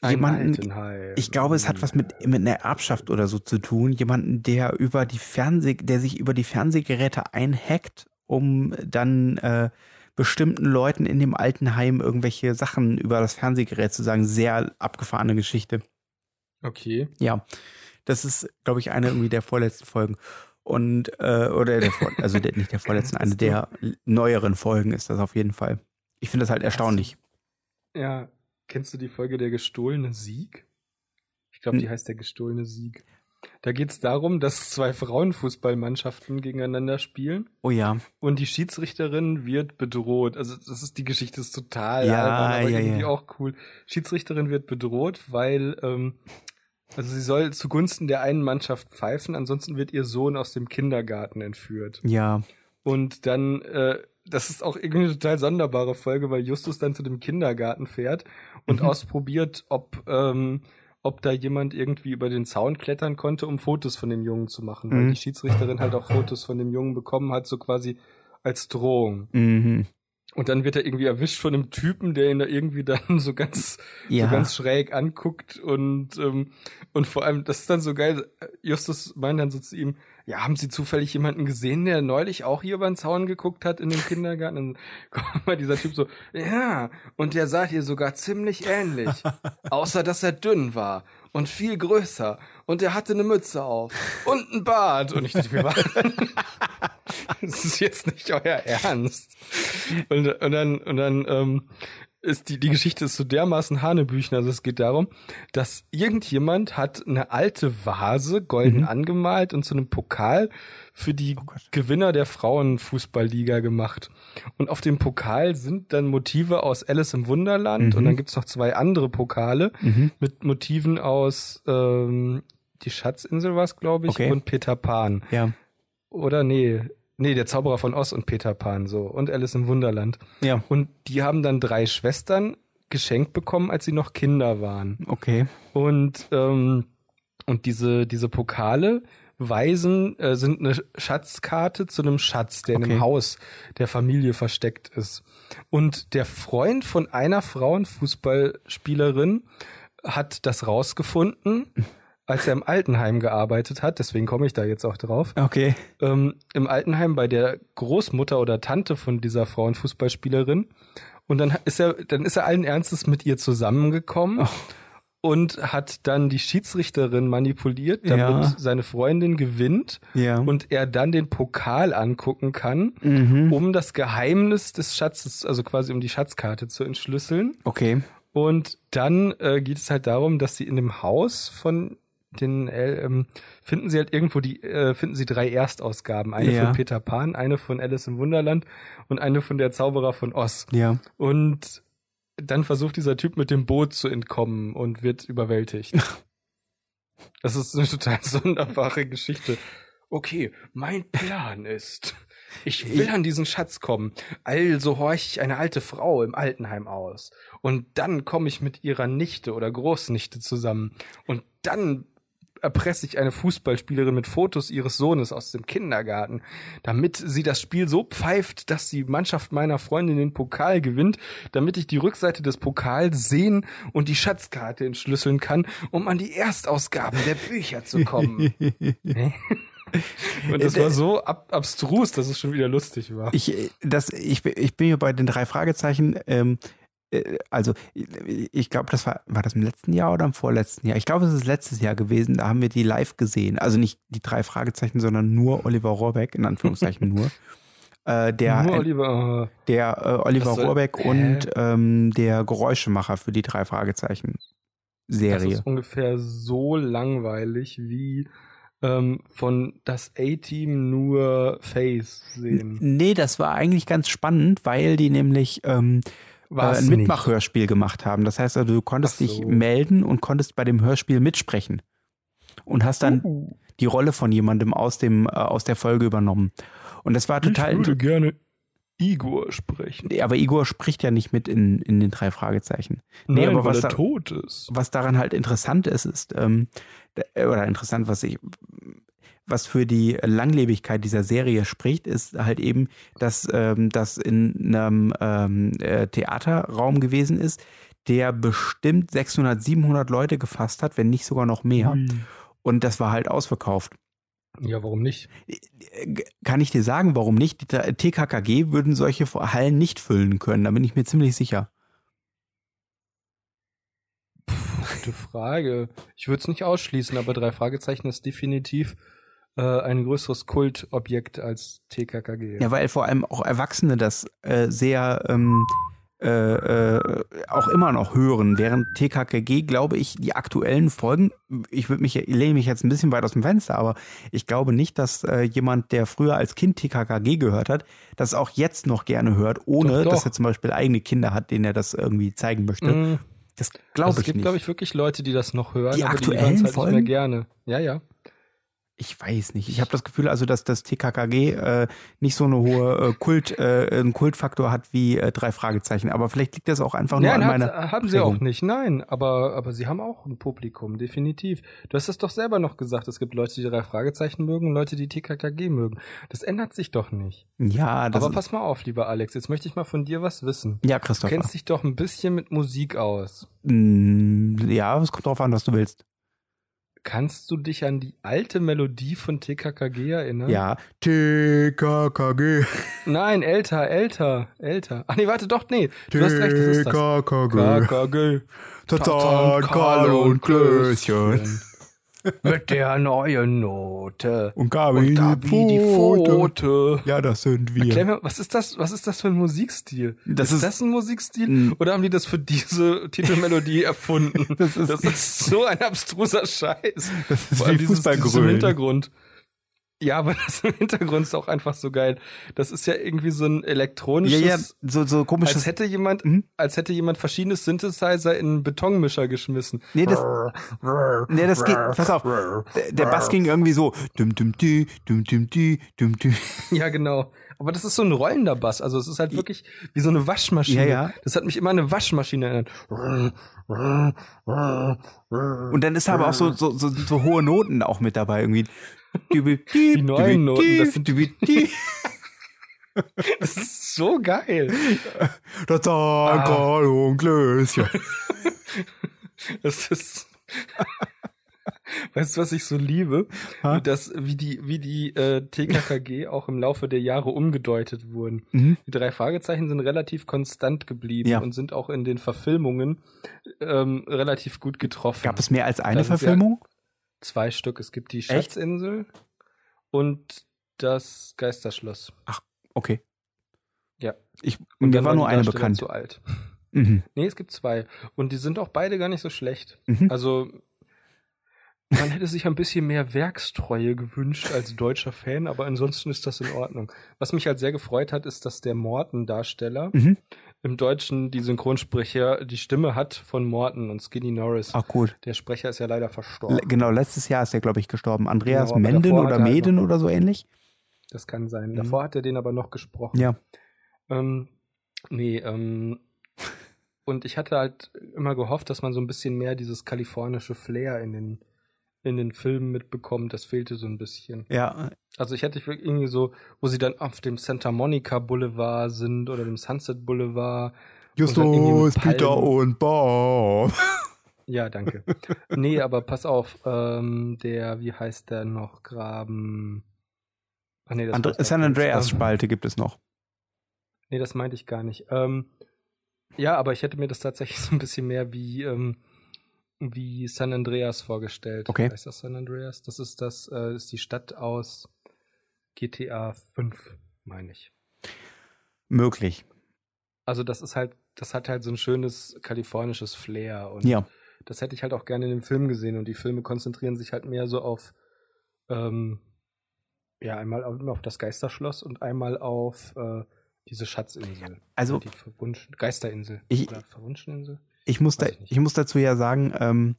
jemanden, ich glaube, es hat was mit, mit einer Erbschaft oder so zu tun, jemanden, der über die Fernseh, der sich über die Fernsehgeräte einhackt, um dann äh, bestimmten Leuten in dem Altenheim irgendwelche Sachen über das Fernsehgerät zu sagen. Sehr abgefahrene Geschichte. Okay. Ja. Das ist, glaube ich, eine irgendwie der vorletzten Folgen. Und, äh, oder der, also der, nicht der vorletzten, eine der neueren Folgen ist das auf jeden Fall. Ich finde das halt erstaunlich. Ja, kennst du die Folge Der gestohlene Sieg? Ich glaube, die heißt Der gestohlene Sieg. Da geht es darum, dass zwei Frauenfußballmannschaften gegeneinander spielen. Oh ja. Und die Schiedsrichterin wird bedroht. Also das ist die Geschichte ist total Ja, albern, aber ja, irgendwie ja. auch cool. Schiedsrichterin wird bedroht, weil ähm, also sie soll zugunsten der einen Mannschaft pfeifen, ansonsten wird ihr Sohn aus dem Kindergarten entführt. Ja. Und dann, äh, das ist auch irgendwie eine total sonderbare Folge, weil Justus dann zu dem Kindergarten fährt und Mhm. ausprobiert, ob, ähm, ob da jemand irgendwie über den Zaun klettern konnte, um Fotos von dem Jungen zu machen, weil Mhm. die Schiedsrichterin halt auch Fotos von dem Jungen bekommen hat, so quasi als Drohung. Mhm. Und dann wird er irgendwie erwischt von einem Typen, der ihn da irgendwie dann so ganz, Ja. so ganz schräg anguckt und, ähm, und vor allem, das ist dann so geil, Justus meint dann so zu ihm, ja, haben Sie zufällig jemanden gesehen, der neulich auch hier über den Zaun geguckt hat in dem Kindergarten? Und dann kommt mal dieser Typ so, ja, und der sah dir sogar ziemlich ähnlich. Außer, dass er dünn war und viel größer und er hatte eine Mütze auf und ein Bart. Und ich dachte mir, was? das ist jetzt nicht euer Ernst. Und, und dann, und dann ähm, ist die, die Geschichte ist so dermaßen Hanebüchen. Also es geht darum, dass irgendjemand hat eine alte Vase golden Mhm. angemalt und zu einem Pokal für die Oh. Gewinner der Frauenfußballliga gemacht. Und auf dem Pokal sind dann Motive aus Alice im Wunderland Mhm. und dann gibt's noch zwei andere Pokale Mhm. mit Motiven aus ähm, die Schatzinsel war es, glaube ich, Okay. und Peter Pan. Ja. Oder nee, nee, der Zauberer von Oz und Peter Pan so und Alice im Wunderland. Ja. Und die haben dann drei Schwestern geschenkt bekommen, als sie noch Kinder waren. Okay. Und ähm, und diese diese Pokale weisen äh, sind eine Schatzkarte zu einem Schatz, der in Okay. einem Haus der Familie versteckt ist. Und der Freund von einer Frauenfußballspielerin hat das rausgefunden, als er im Altenheim gearbeitet hat. Deswegen komme ich da jetzt auch drauf Okay. ähm, im Altenheim bei der Großmutter oder Tante von dieser Frauenfußballspielerin. Und dann ist er, dann ist er allen Ernstes mit ihr zusammengekommen Oh. und hat dann die Schiedsrichterin manipuliert, damit Ja. seine Freundin gewinnt Ja. und er dann den Pokal angucken kann, mhm. um das Geheimnis des Schatzes, also quasi um die Schatzkarte zu entschlüsseln. Okay. Und dann äh, geht es halt darum, dass sie in dem Haus von den äh, ähm, finden sie halt irgendwo die äh, finden sie drei Erstausgaben, eine Ja. von Peter Pan, eine von Alice im Wunderland und eine von der Zauberer von Oz. Ja. Und dann versucht dieser Typ mit dem Boot zu entkommen und wird überwältigt. Das ist eine total sonderbare Geschichte. Okay, mein Plan ist, ich will an diesen Schatz kommen. Also horche ich eine alte Frau im Altenheim aus. Und dann komme ich mit ihrer Nichte oder Großnichte zusammen. Und dann erpresse ich eine Fußballspielerin mit Fotos ihres Sohnes aus dem Kindergarten, damit sie das Spiel so pfeift, dass die Mannschaft meiner Freundin den Pokal gewinnt, damit ich die Rückseite des Pokals sehen und die Schatzkarte entschlüsseln kann, um an die Erstausgaben der Bücher zu kommen. Und das war so ab abstrus, dass es schon wieder lustig war. Ich, äh, das, ich, bin- ich bin hier bei den drei Fragezeichen. Ähm, äh, also, ich, glaube, das war, war das im letzten Jahr oder im vorletzten Jahr? Ich glaube, es ist letztes Jahr gewesen. Da haben wir die live gesehen. Also nicht die drei Fragezeichen, sondern nur Oliver Rohrbeck, in Anführungszeichen nur. Äh, der Nur Oliver, der äh, Oliver soll- Rohrbeck Hä? und ähm, der Geräuschemacher für die drei Fragezeichen das Serie. ist ungefähr so langweilig wie ähm, von das A-Team nur Face sehen. Nee, das war eigentlich ganz spannend, weil die nämlich ähm, äh, War's ein. Mitmachhörspiel gemacht haben. Das heißt also, du konntest so. dich melden und konntest bei dem Hörspiel mitsprechen. Und hast dann Uh, die Rolle von jemandem aus dem äh, aus der Folge übernommen. Und das war total ich würde gerne Igor sprechen. aber Igor spricht ja nicht mit in, in den drei Fragezeichen. Nee, Nein, aber was da- tot ist. was daran halt interessant ist, ist, ähm, oder interessant, was ich, was für die Langlebigkeit dieser Serie spricht, ist halt eben, dass ähm, das in einem ähm, äh, Theaterraum gewesen ist, der bestimmt 600, 700 Leute gefasst hat, wenn nicht sogar noch mehr. Ui. Und das war halt ausverkauft. Ja, warum nicht? Äh, Kann ich dir sagen, warum nicht? Die TKKG würden solche Hallen nicht füllen können, da bin ich mir ziemlich sicher. Gute Frage. Ich würde es nicht ausschließen, aber drei Fragezeichen ist definitiv äh, ein größeres Kultobjekt als TKKG. Ja, weil vor allem auch Erwachsene das äh, sehr, ähm, äh, äh, auch immer noch hören, während TKKG, glaube ich, die aktuellen Folgen, ich würde mich, lehne mich jetzt ein bisschen weit aus dem Fenster, aber ich glaube nicht, dass äh, jemand, der früher als Kind TKKG gehört hat, das auch jetzt noch gerne hört, ohne Doch, doch. dass er zum Beispiel eigene Kinder hat, denen er das irgendwie zeigen möchte. Mm. Das Also glaube es ich gibt, nicht. glaube ich, wirklich Leute, die das noch hören, Die aber aktuellen die hören es halt Folgen? nicht mehr gerne. Ja, ja. Ich weiß nicht. Ich habe das Gefühl, also, dass das TKKG äh, nicht so eine hohe äh, Kult, äh, einen Kultfaktor hat wie äh, drei Fragezeichen. Aber vielleicht liegt das auch einfach nur Nein, an meiner. haben sie Prägung. auch nicht. Nein, aber, aber sie haben auch ein Publikum, definitiv. Du hast es doch selber noch gesagt. Es gibt Leute, die drei Fragezeichen mögen und Leute, die TKKG mögen. Das ändert sich doch nicht. Ja, das aber pass mal auf, lieber Alex. Jetzt möchte ich mal von dir was wissen. ja, Du Christopher. kennst dich doch ein bisschen mit Musik aus. Mm, ja, es kommt drauf an, was du willst. Kannst du dich an die alte Melodie von TKKG erinnern? Ja. TKKG. Nein, älter, älter, älter. Ach nee, warte, doch, nee. Du hast recht, das ist das. TKKG. KKG. Tarzan, Karl und Klößchen. Mit der neuen Note. Und Gabi, Und Gabi die Pfote. Ja, das sind wir. Erklär mir, was ist das, was ist das für ein Musikstil? Das ist, ist- das ein Musikstil? Oder haben die das für diese Titelmelodie erfunden? Das ist- so ein abstruser Scheiß. Das ist Vor allem wie dieses, dieses. Hintergrund. Ja, aber das im Hintergrund ist auch einfach so geil. Das ist ja irgendwie so ein Ja, elektronisches, ja, so, so komisches. als hätte jemand, Mhm. als hätte jemand verschiedene Synthesizer in einen Betonmischer geschmissen. Nee, das, nee, das geht, pass auf, der, der Bass ging irgendwie so, dum, dum, dü, dum, dum, dü, dum, dü. Ja, genau. Aber das ist so ein rollender Bass. Also es ist halt wirklich wie so eine Waschmaschine. Ja, ja. Das hat mich immer an eine Waschmaschine erinnert. Und dann ist aber auch so, so, so, so hohe Noten auch mit dabei irgendwie. Die neuen Noten, das sind- die. Das ist so geil. Das Ah. Karl und Klößchen. Das ist. Weißt du, was ich so liebe? Ha? Dass, wie die, wie die äh, TKKG auch im Laufe der Jahre umgedeutet wurden. Mhm. Die drei Fragezeichen sind relativ konstant geblieben Ja. und sind auch in den Verfilmungen ähm, relativ gut getroffen. Gab es mehr als eine ist ja- Verfilmung? Zwei Stück. Es gibt die Schatzinsel und das Geisterschloss. Okay. Ja. Ich, Und mir war nur eine Darsteller bekannt. Zu alt. Mhm. Nee, es gibt zwei. Und die sind auch beide gar nicht so schlecht. Mhm. Also, man hätte sich ein bisschen mehr Werkstreue gewünscht als deutscher Fan, aber ansonsten ist das in Ordnung. Was mich halt sehr gefreut hat, ist, dass der Morton-Darsteller Mhm. Im Deutschen die Synchronsprecher die Stimme hat von Morton und Skinny Norris. Ach cool. Der Sprecher ist ja leider verstorben. Le- Genau, letztes Jahr ist er, glaube ich, gestorben. Andreas Genau, Menden oder Meden oder so ähnlich. Das kann sein. Mhm. Davor hat er den aber noch gesprochen. Ja. Ähm, nee, ähm, und ich hatte halt immer gehofft, dass man so ein bisschen mehr dieses kalifornische Flair in den, in den Filmen mitbekommt. Das fehlte so ein bisschen. Ja, Also ich hätte irgendwie so, wo sie dann auf dem Santa Monica Boulevard sind oder dem Sunset Boulevard. Justus, Peter und Bob. Ja, danke. nee, aber pass auf, ähm, der, wie heißt der noch? Graben. Ach nee, das war's San. Andreas Ähm, Spalte gibt es noch. Nee, das meinte ich gar nicht. Ähm, ja, aber ich hätte mir das tatsächlich so ein bisschen mehr wie, ähm, wie San Andreas vorgestellt. Okay. Heißt das San Andreas? Das ist das, äh, ist die Stadt aus GTA 5, meine ich. Möglich. Also das ist halt, das hat halt so ein schönes kalifornisches Flair und Ja. das hätte ich halt auch gerne in dem Film gesehen und die Filme konzentrieren sich halt mehr so auf, ähm, ja, einmal auf, auf das Geisterschloss und einmal auf äh, diese Schatzinsel. Also- die verwunschen, Geisterinsel. Ich- Oder Verwunscheninsel? Ich muss, da, ich ich muss dazu ja sagen, ähm,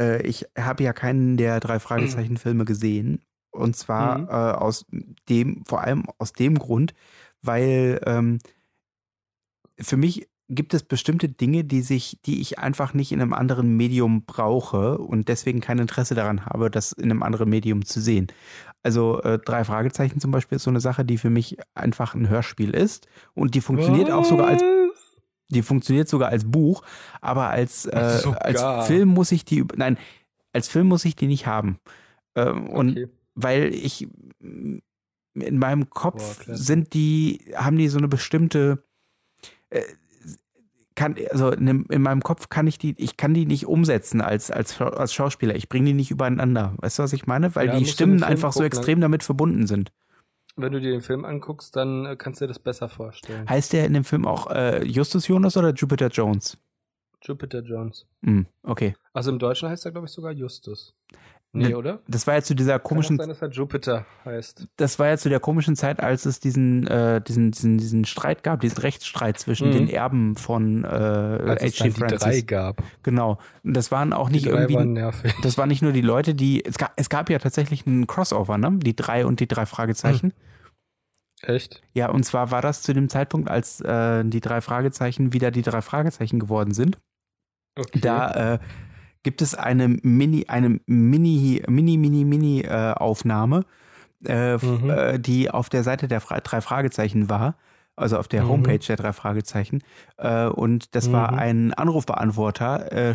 äh, ich habe ja keinen der drei Fragezeichen-Filme gesehen. Und zwar Mhm. äh, aus dem, vor allem aus dem Grund, weil ähm, für mich gibt es bestimmte Dinge, die sich, die ich einfach nicht in einem anderen Medium brauche und deswegen kein Interesse daran habe, das in einem anderen Medium zu sehen. Also äh, drei Fragezeichen zum Beispiel ist so eine Sache, die für mich einfach ein Hörspiel ist und die funktioniert auch sogar als die funktioniert sogar als Buch, aber als, äh, Sogar. als Film muss ich die, nein, als Film muss ich die nicht haben. Ähm, Und Okay. weil ich mm, in meinem Kopf Boah, sind die, haben die so eine bestimmte, äh, kann, also in, in meinem Kopf kann ich die, ich kann die nicht umsetzen als, als, als Schauspieler. Ich bringe die nicht übereinander. Weißt du, was ich meine? Weil Ja, die Stimmen einfach so gucken, ne? extrem damit verbunden sind. Wenn du dir den Film anguckst, dann äh, kannst du dir das besser vorstellen. Heißt der in dem Film auch äh, Justus Jonas oder Jupiter Jones? Jupiter Jones. Hm, okay. Also im Deutschen heißt er, glaube ich, sogar Justus. Nee, Ne- oder? Das war ja zu dieser Kann komischen, auch sein, dass er Jupiter heißt. das war ja zu der komischen Zeit, als es diesen, äh, diesen, diesen, diesen Streit gab, diesen Rechtsstreit zwischen Mhm. den Erben von äh, H.G. dann die drei Francis. gab. Genau. Und das waren auch Die nicht drei irgendwie. waren nervig. Das waren nicht nur die Leute, die. Es gab, es gab ja tatsächlich einen Crossover, ne? Die drei und die drei Fragezeichen. Echt? Ja, und zwar war das zu dem Zeitpunkt, als äh, die drei Fragezeichen wieder die drei Fragezeichen geworden sind. Okay. Da äh, gibt es eine Mini, eine Mini, Mini, Mini, Mini äh, Aufnahme, äh, Mhm. äh, die auf der Seite der Fra drei Fragezeichen war. Also auf der Mhm. Homepage der drei Fragezeichen. Äh, und das war Mhm. ein Anrufbeantworter, äh,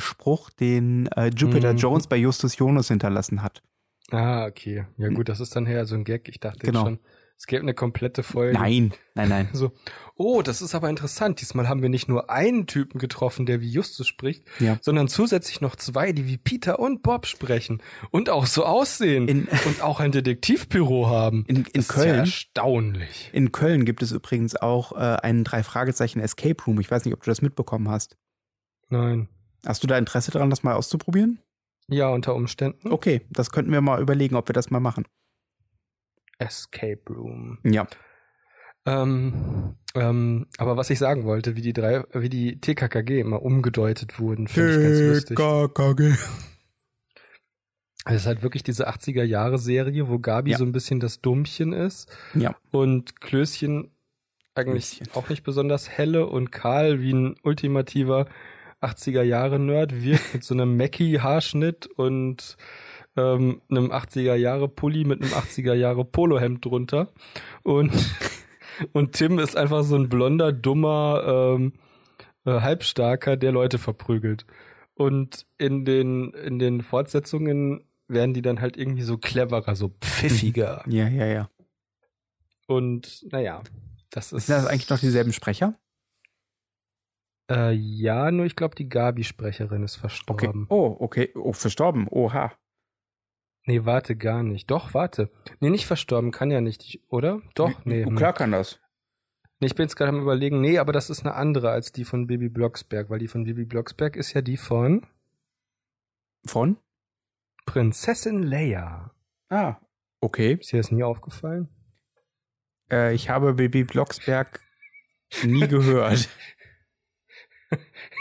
den äh, Jupiter Mhm. Jones bei Justus Jonas hinterlassen hat. Ah, okay. Ja gut, das ist dann her so ein Gag. Ich dachte Genau. jetzt schon, es gäbe eine komplette Folge. Nein, nein, nein. So, oh, das ist aber interessant. Diesmal haben wir nicht nur einen Typen getroffen, der wie Justus spricht, Ja. sondern zusätzlich noch zwei, die wie Peter und Bob sprechen und auch so aussehen In- und auch ein Detektivbüro haben. In, in Das ist ja Köln. erstaunlich. In Köln gibt es übrigens auch äh, einen drei Fragezeichen Escape Room. Ich weiß nicht, ob du das mitbekommen hast. Nein. Hast du da Interesse daran, das mal auszuprobieren? Ja, unter Umständen. Okay, das könnten wir mal überlegen, ob wir das mal machen. Escape Room. Ja. Ähm, ähm, aber was ich sagen wollte, wie die drei, wie die TKKG immer umgedeutet wurden, finde ich ganz lustig. TKKG. Es ist halt wirklich diese 80er Jahre Serie, wo Gabi Ja. so ein bisschen das Dummchen ist Ja. und Klößchen eigentlich Klößchen. auch nicht besonders helle und Karl wie ein ultimativer 80er Jahre Nerd wirkt mit so einem Mackie Haarschnitt und ähm, einem 80er Jahre Pulli mit einem 80er Jahre Polohemd drunter und und Tim ist einfach so ein blonder dummer ähm, äh, Halbstarker, der Leute verprügelt. Und in den in den Fortsetzungen werden die dann halt irgendwie so cleverer, so pfiffiger. Ja, ja, ja. Und naja, das ist. Sind das eigentlich noch dieselben Sprecher? Äh, ja, nur ich glaube, die Gabi-Sprecherin ist Okay. verstorben. Oh, okay. Oh, verstorben. Oha. Nee, warte, gar nicht. Doch, warte. Nee, nicht verstorben, kann ja nicht, ich- oder? Doch, nee. Oh, hm. klar kann das. Nee, ich bin jetzt gerade am überlegen, nee, aber das ist eine andere als die von Bibi Blocksberg, weil die von Bibi Blocksberg ist ja die von Von? Prinzessin Leia. Ah, okay. Ist dir das nie aufgefallen? Äh, ich habe Baby Blocksberg nie gehört.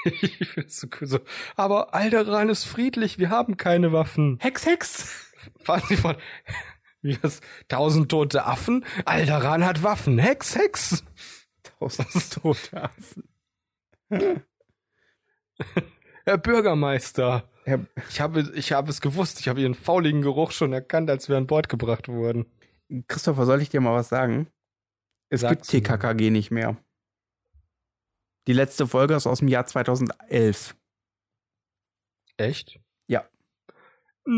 ich find's so cool. So, aber Alderan ist friedlich, wir haben keine Waffen. Hex, Hex. Fahren Sie von, wie das, tausend tote Affen? Alderan hat Waffen. Hex, Hex. Tausend tote Affen. Herr Bürgermeister. Herr- Ich habe, ich habe es gewusst. Ich habe Ihren fauligen Geruch schon erkannt, als wir an Bord gebracht wurden. Christopher, soll ich dir mal was sagen? Es Sag's gibt TKKG nicht mehr. Die letzte Folge ist aus dem Jahr 2011. Echt? Warte.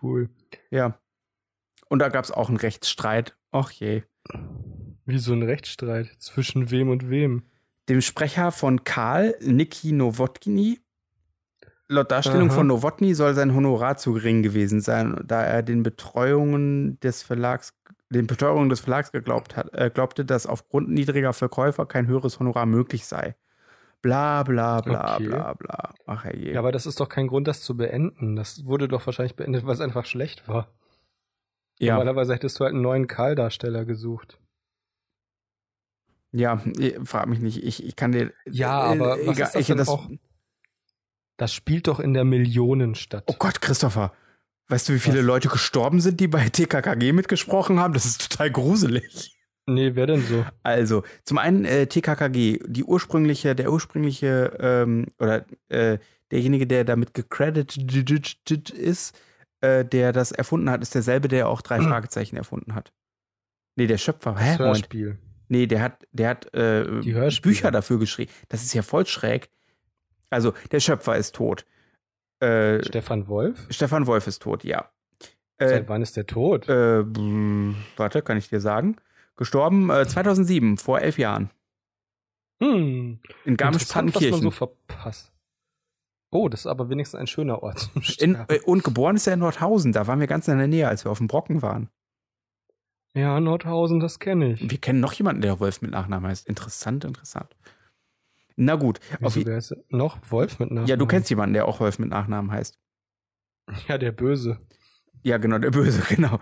Cool. Ja. Und da gab es auch einen Rechtsstreit. Och je. Wie so ein Rechtsstreit zwischen wem und wem. Dem Sprecher von Karl, Niki Nowotny, laut Darstellung Aha. von Nowotny soll sein Honorar zu gering gewesen sein, da er den Betreuungen des Verlags, den Beteuerungen des Verlags geglaubt hat, äh, glaubte, dass aufgrund niedriger Verkäufer kein höheres Honorar möglich sei. Bla bla bla Okay. bla bla. Ach je. Ja, aber das ist doch kein Grund, das zu beenden. Das wurde doch wahrscheinlich beendet, weil es einfach schlecht war. ja, Normalerweise hättest du halt einen neuen Karl-Darsteller gesucht. ja, frag mich nicht. Ich, ich kann dir. Ja, äh, aber was egal, ist das ich, denn das, auch? Das spielt doch in der Millionenstadt. Oh Gott, Christopher. Weißt du, wie viele Was? Leute gestorben sind, die bei TKKG mitgesprochen haben? Das ist total gruselig. Nee, wer denn so? Also, zum einen äh, TKKG, die ursprüngliche, der ursprüngliche ähm, oder äh, derjenige, der damit gecredited ist, äh, der das erfunden hat, ist derselbe, der auch drei Fragezeichen erfunden hat. Nee, der Schöpfer. Hä? Das Moment. Hörspiel. Nee, der hat, der hat äh. Bücher dafür geschrieben. Das ist ja voll schräg. Also, der Schöpfer ist tot. Äh, Stefan Wolf? Stefan Wolf ist tot, ja. Äh, Seit wann ist der tot? äh, warte, kann ich dir sagen. Gestorben äh, 2007, vor elf Jahren. Hm. In Garmisch-Partenkirchen. so verpasst. Oh, das ist aber wenigstens ein schöner Ort. In, äh, und geboren ist er in Nordhausen. Da waren wir ganz in der Nähe, als wir auf dem Brocken waren. ja, Nordhausen, das kenne ich. Wir kennen noch jemanden, der Wolf mit Nachnamen heißt. Interessant, interessant. Na gut. Auf, Wieso, je- wer ist noch? Wolf mit Nachnamen? ja, du kennst jemanden, der auch Wolf mit Nachnamen heißt. Ja, der Böse. Ja, genau, der Böse, genau.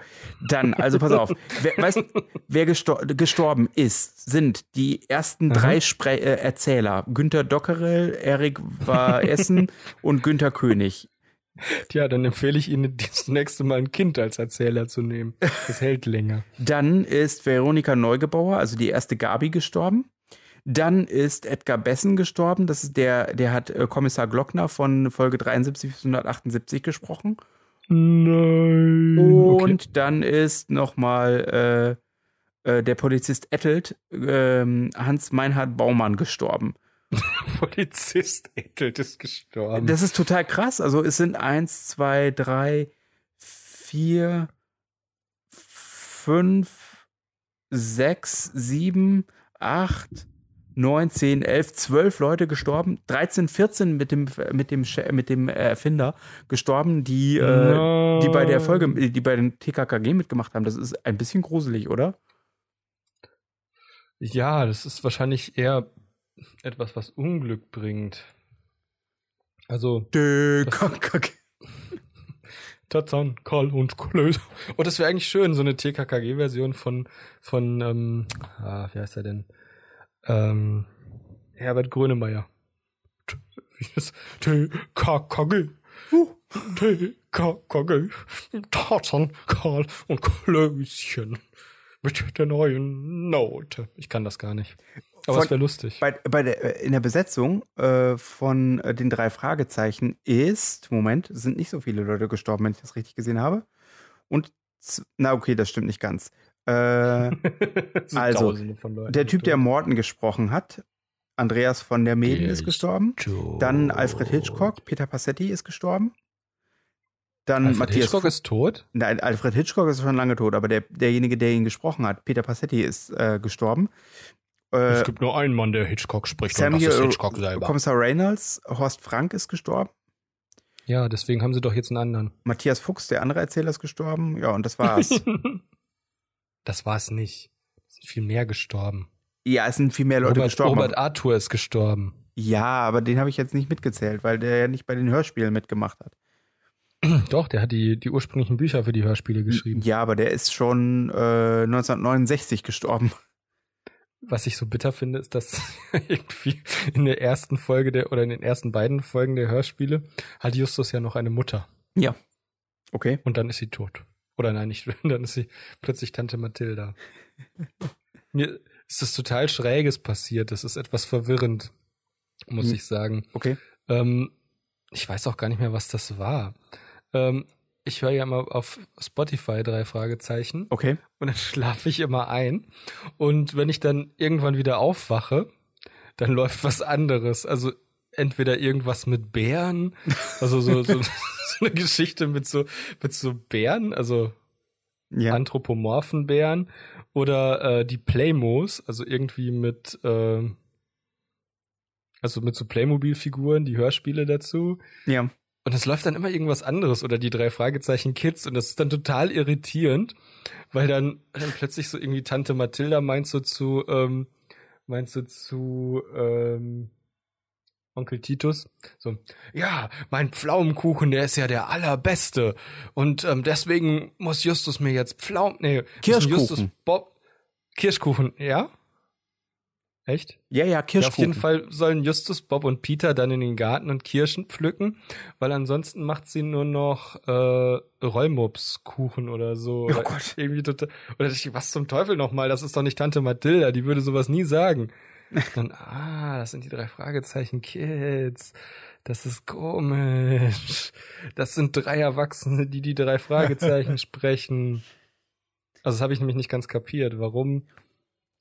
Dann, also pass auf. Wer, weißt, wer gestor gestorben ist, sind die ersten Aha. drei Spre äh, Erzähler. Günter Dockerel, Erik war Essen und Günter König. Tja, dann empfehle ich Ihnen, das nächste Mal ein Kind als Erzähler zu nehmen. Das hält länger. Dann ist Veronika Neugebauer, also die erste Gabi, gestorben. Dann ist Edgar Bessen gestorben. Das ist der, der hat äh, Kommissar Glockner von Folge 73 bis 178 gesprochen. Nein. Und dann ist nochmal äh, äh, der Polizist Ettelt, ähm, Hans Meinhard Baumann, gestorben. Polizist Ettelt ist gestorben. Das ist total krass. Also es sind eins, zwei, drei, vier, fünf, sechs, sieben, acht, neun, zehn, elf, zwölf Leute gestorben. 13, 14 mit dem, mit dem, mit dem Erfinder gestorben, die, äh, die bei der Folge, die bei den TKKG mitgemacht haben. Das ist ein bisschen gruselig, oder? Ja, das ist wahrscheinlich eher etwas, was Unglück bringt. Also, TKKG. Tarzan, Karl und Klöß. Oh, das wäre eigentlich schön, so eine TKKG-Version von, von, ähm, ah, wie heißt er denn? Ähm, Herbert Grönemeyer. T- Wie ist das? TKKG. TKKG. Tarzan, Karl und Klößchen. Mit der neuen Note. Ich kann das gar nicht. Aber Von- es wäre lustig. Bei, bei der, in der Besetzung äh, von äh, den drei Fragezeichen ist, Moment, sind nicht so viele Leute gestorben, wenn ich das richtig gesehen habe. Und, na okay, das stimmt nicht ganz. Äh, also, der Typ, der. Morten gesprochen hat, Andreas von der Meden ist ist gestorben. Dann Alfred Hitchcock, Peter Passetti ist gestorben. Dann Alfred Matthias Hitchcock ist tot? Nein, Alfred Hitchcock ist schon lange tot, aber der, derjenige, der ihn gesprochen hat, Peter Passetti, ist äh, gestorben. Äh, es gibt nur einen Mann, der Hitchcock spricht Samuel Kommissar Reynolds, Horst Frank ist gestorben. Ja, deswegen haben sie doch jetzt einen anderen. Matthias Fuchs, der andere Erzähler, ist gestorben. Ja, und das war's. das war's nicht. Es sind viel mehr gestorben. ja, es sind viel mehr Leute Robert, gestorben. Robert Arthur ist gestorben. ja, aber den habe ich jetzt nicht mitgezählt, weil der ja nicht bei den Hörspielen mitgemacht hat. Doch, der hat die, die ursprünglichen Bücher für die Hörspiele geschrieben. Ja, aber der ist schon äh, 1969 gestorben. Was ich so bitter finde, ist, dass irgendwie in der ersten Folge der oder in den ersten beiden Folgen der Hörspiele hat Justus ja noch eine Mutter. Ja. Okay. Und dann ist sie tot. Oder nein, nicht, dann ist sie plötzlich Tante Mathilda. Mir ist das total Schräges passiert. Das ist etwas verwirrend, muss Hm. ich sagen. Okay. Ähm, ich weiß auch gar nicht mehr, was das war. Ähm, ich höre ja immer auf Spotify drei Fragezeichen Okay. und dann schlafe ich immer ein. Und wenn ich dann irgendwann wieder aufwache, dann läuft was anderes. Also entweder irgendwas mit Bären, also so, so, so eine Geschichte mit so, mit so Bären, also Ja. anthropomorphen Bären, oder äh, die Playmos, also irgendwie mit, ähm, also mit so Playmobil-Figuren, die Hörspiele dazu. ja. Und es läuft dann immer irgendwas anderes oder die drei Fragezeichen Kids und das ist dann total irritierend, weil dann, dann plötzlich so irgendwie Tante Mathilda meinst du zu, ähm, meinst du zu, ähm, Onkel Titus, so, ja, mein Pflaumenkuchen, der ist ja der allerbeste und ähm, deswegen muss Justus mir jetzt Pflaumen, nee, Kirschkuchen. Justus Bob, Kirschkuchen, ja? Echt? Ja, ja, Ja, auf Kirschkuchen. jeden Fall sollen Justus, Bob und Peter dann in den Garten und Kirschen pflücken, weil ansonsten macht sie nur noch äh, Rollmopskuchen oder so. Oh oder Gott. Irgendwie total. Oder was zum Teufel nochmal? Das ist doch nicht Tante Mathilda, die würde sowas nie sagen. Dann, ah, das sind die drei Fragezeichen Kids. Das ist komisch. Das sind drei Erwachsene, die die drei Fragezeichen sprechen. Also das habe ich nämlich nicht ganz kapiert. Warum?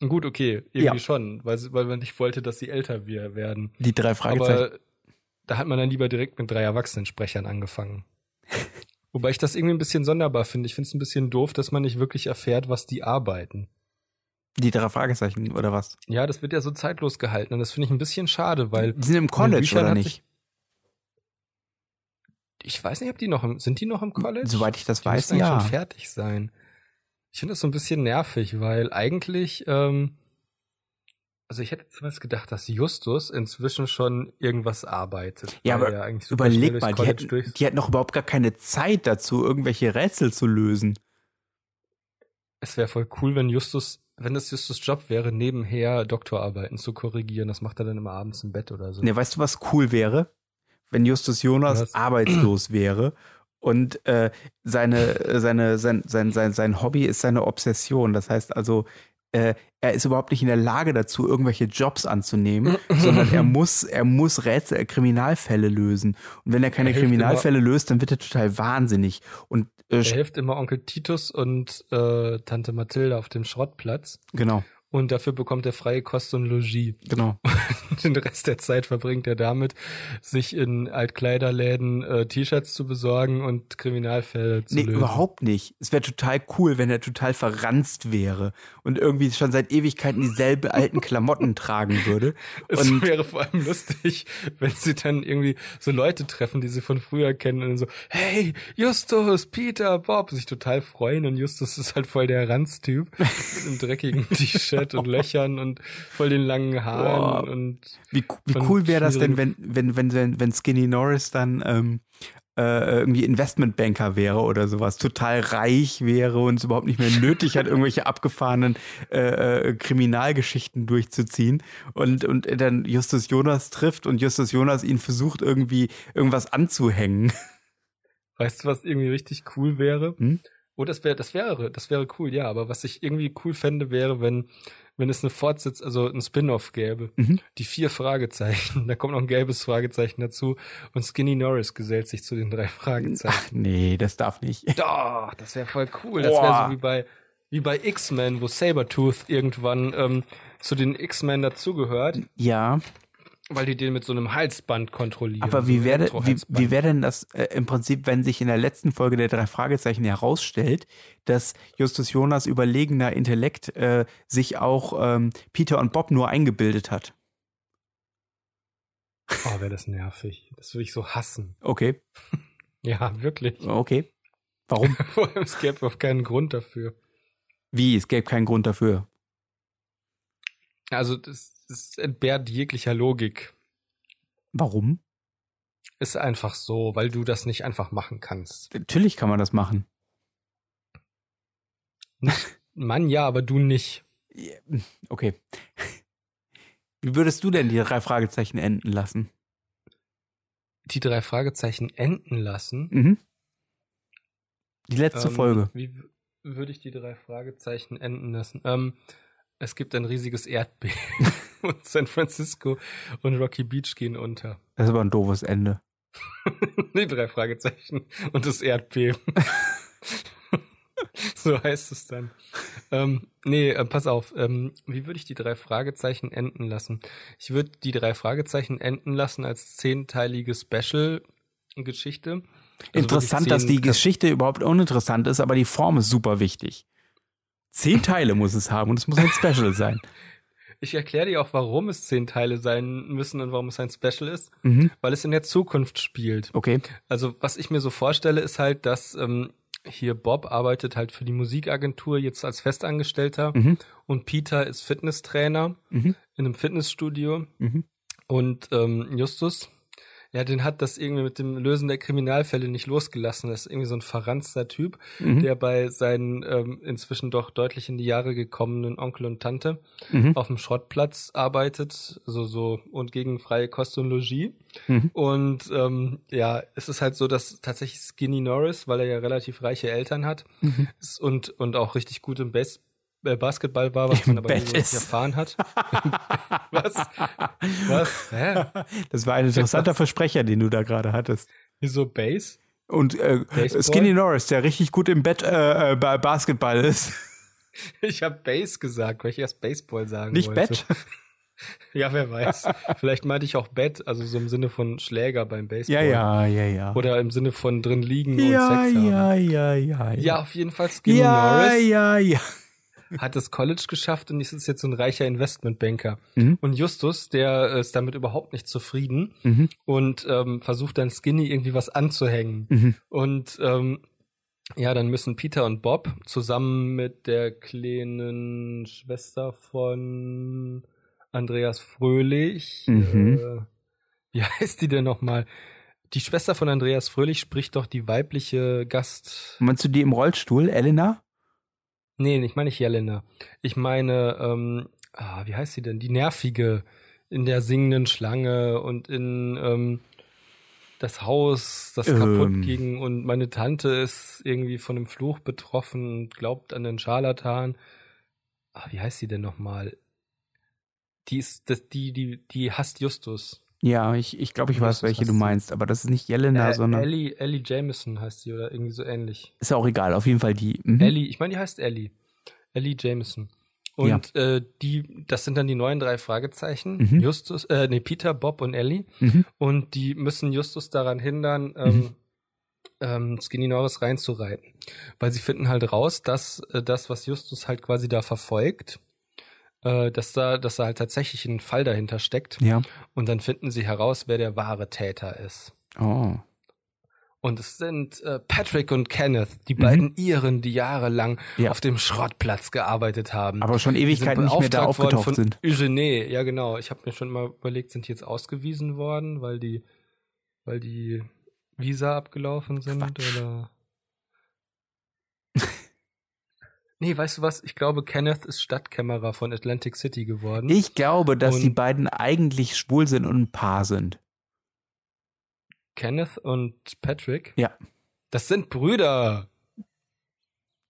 Gut, okay, irgendwie Ja. schon, weil, weil man nicht wollte, dass sie älter wir werden. Die drei Fragezeichen. Aber da hat man dann lieber direkt mit drei Erwachsenensprechern angefangen. Wobei ich das irgendwie ein bisschen sonderbar finde. Ich finde es ein bisschen doof, dass man nicht wirklich erfährt, was die arbeiten. Die drei Fragezeichen oder was? Ja, das wird ja so zeitlos gehalten und das finde ich ein bisschen schade, weil Die sind im College oder hat nicht? ich weiß nicht, ob die noch im, sind die noch im College? Soweit ich das Die weiß, eigentlich ja. schon fertig sein. Ich finde das so ein bisschen nervig, weil eigentlich, ähm, also ich hätte zumindest gedacht, dass Justus inzwischen schon irgendwas arbeitet. Ja, aber er schnell Überleg mal, die hätten, durch- die hätten noch überhaupt gar keine Zeit dazu, irgendwelche Rätsel zu lösen. Es wäre voll cool, wenn Justus, wenn das Justus Job wäre, nebenher Doktorarbeiten zu korrigieren. Das macht er dann immer abends im Bett oder so. Ne, weißt du, was cool wäre? Wenn Justus Jonas Was? arbeitslos wäre und äh, seine, äh, seine, sein, sein, sein, sein Hobby ist seine Obsession. Das heißt also, äh, er ist überhaupt nicht in der Lage dazu, irgendwelche Jobs anzunehmen, sondern er muss, er muss Rätsel, Kriminalfälle lösen. Und wenn er keine Er Kriminalfälle löst, dann wird er total wahnsinnig. Und äh, Er hilft immer Onkel Titus und äh, Tante Mathilde auf dem Schrottplatz. genau, Und dafür bekommt er freie Kost und Logis. genau. Den Rest der Zeit verbringt er damit, sich in Altkleiderläden äh, T-Shirts zu besorgen und Kriminalfälle zu Nee, lösen. überhaupt nicht. Es wäre total cool, wenn er total verranzt wäre und irgendwie schon seit Ewigkeiten dieselbe alten Klamotten tragen würde. Es Und wäre vor allem lustig, wenn sie dann irgendwie so Leute treffen, die sie von früher kennen und so, hey, Justus, Peter, Bob, sich total freuen und Justus ist halt voll der Ranztyp mit einem dreckigen T-Shirt und Löchern und voll den langen Haaren Boah. und wie, wie cool wäre das denn, wenn, wenn, wenn, wenn, Skinny Norris dann ähm, äh, irgendwie Investmentbanker wäre oder sowas, total reich wäre und es überhaupt nicht mehr nötig hat, irgendwelche abgefahrenen äh, äh, Kriminalgeschichten durchzuziehen und, und dann Justus Jonas trifft und Justus Jonas ihn versucht irgendwie irgendwas anzuhängen. weißt du, was irgendwie richtig cool wäre? Hm? Oh, das wäre, das wäre, das wäre cool, ja, aber was ich irgendwie cool fände, wäre, wenn, wenn es eine Fortsetzung, also ein Spin-off gäbe. Mhm. Die vier Fragezeichen, da kommt noch ein gelbes Fragezeichen dazu und Skinny Norris gesellt sich zu den drei Fragezeichen. Ach nee, das darf nicht. Doch, das wäre voll cool. Das wäre so wie bei, wie bei X-Men, wo Sabertooth irgendwann ähm, zu den X-Men dazugehört, Ja, weil die den mit so einem Halsband kontrollieren. aber so wie einem wäre wie, wie wär denn das äh, im Prinzip, wenn sich in der letzten Folge der drei Fragezeichen herausstellt, dass Justus Jonas überlegener Intellekt äh, sich auch ähm, Peter und Bob nur eingebildet hat? Oh, wäre das nervig. Das würde ich so hassen. Okay, Ja, wirklich. okay. Warum? Vor allem, es gäbe auch keinen Grund dafür. Wie? Es gäbe keinen Grund dafür. Also, das, das entbehrt jeglicher Logik. Warum? Ist einfach so, weil du das nicht einfach machen kannst. Natürlich kann man das machen. Mann, ja, aber du nicht. Okay. Wie würdest du denn die drei Fragezeichen enden lassen? Die drei Fragezeichen enden lassen. Mhm. Die letzte Ähm, Folge. Wie würde ich die drei Fragezeichen enden lassen? Ähm, es gibt ein riesiges Erdbeben und San Francisco und Rocky Beach gehen unter. Das ist aber ein doofes Ende. die drei Fragezeichen und das Erdbeben. so heißt es dann. Ähm, nee, äh, pass auf. Ähm, wie würde ich die drei Fragezeichen enden lassen? Ich würde die drei Fragezeichen enden lassen als zehnteilige Special-Geschichte. Also Interessant, dass die Geschichte überhaupt uninteressant ist, aber die Form ist super wichtig. Zehn Teile muss es haben und es muss ein Special sein. Ich erkläre dir auch, warum es zehn Teile sein müssen und warum es ein Special ist, Mhm. weil es in der Zukunft spielt. Okay. Also was ich mir so vorstelle, ist halt, dass ähm, hier Bob arbeitet halt für die Musikagentur jetzt als Festangestellter Mhm. und Peter ist Fitnesstrainer Mhm. in einem Fitnessstudio Mhm. und ähm, Justus, ja, den hat das irgendwie mit dem Lösen der Kriminalfälle nicht losgelassen. Das ist irgendwie so ein verranzter Typ, Mhm. der bei seinen ähm, inzwischen doch deutlich in die Jahre gekommenen Onkel und Tante Mhm. auf dem Schrottplatz arbeitet, so so und gegen freie Kost und Logis. Mhm. Und ähm, ja, es ist halt so, dass tatsächlich Skinny Norris, weil er ja relativ reiche Eltern hat Mhm. ist und und auch richtig gut im Base äh, Basketball war, was man aber Bett ist. erfahren hat. was? Was? Hä? Das war ein interessanter Versprecher, den du da gerade hattest. Wieso Base? Und äh? Skinny Norris, der richtig gut im Bett äh, äh, bei Basketball ist. Ich habe Base gesagt, weil ich erst Baseball sagen Nicht wollte. Bett? Ja, wer weiß. Vielleicht meinte ich auch Bett, also so im Sinne von Schläger beim Baseball. Ja, ja, ja, ja. Oder im Sinne von drin liegen ja, und Sex haben. ja, ja, ja, Ja, auf jeden Fall Skinny ja, Norris. ja, ja. Hat das College geschafft und ist jetzt so ein reicher Investmentbanker. Mhm. Und Justus, der ist damit überhaupt nicht zufrieden Mhm. und ähm, versucht dann Skinny irgendwie was anzuhängen. Mhm. Und ähm, ja, dann müssen Peter und Bob zusammen mit der kleinen Schwester von Andreas Fröhlich, Mhm. äh, wie heißt die denn nochmal? Die Schwester von Andreas Fröhlich spricht doch die weibliche Gast. Meinst du die im Rollstuhl, Elena? Nee, ich meine nicht Jelena. Ich meine, ähm, ah, wie heißt sie denn? Die nervige in der singenden Schlange und in ähm, das Haus, das Ähm. kaputt ging und meine Tante ist irgendwie von einem Fluch betroffen und glaubt an den Scharlatan. Ah, wie heißt sie denn nochmal? Die ist, das, die, die, die hasst Justus. Ja, ich, ich glaube, ich Ja, weiß, welche du meinst, aber das ist nicht Jelena, Äh, sondern Ellie, Ellie Jameson heißt sie oder irgendwie so ähnlich. ist ja auch egal, auf jeden Fall die. Mhm. Ellie, ich meine, die heißt Ellie. Ellie Jameson. Und äh, die, das sind dann die neuen drei Fragezeichen. Mhm. Justus, äh, nee, Peter, Bob und Ellie. Mhm. Und die müssen Justus daran hindern, ähm, ähm, Skinny Norris reinzureiten. Weil sie finden halt raus, dass äh, das, was Justus halt quasi da verfolgt, äh, dass da, dass da halt tatsächlich ein Fall dahinter steckt. Ja. Und dann finden sie heraus, wer der wahre Täter ist. Oh. Und es sind äh, Patrick und Kenneth, die Mhm. beiden Iren, die jahrelang Ja. auf dem Schrottplatz gearbeitet haben. Aber schon Ewigkeiten nicht mehr da aufgetaucht von sind. Eugene, ja genau. Ich habe mir schon mal überlegt, sind die jetzt ausgewiesen worden, weil die, weil die Visa abgelaufen sind Quatsch. oder? nee, weißt du was? Ich glaube, Kenneth ist Stadtkämmerer von Atlantic City geworden. Ich glaube, dass Und- die beiden eigentlich schwul sind und ein Paar sind. Kenneth und Patrick. Ja. Das sind Brüder.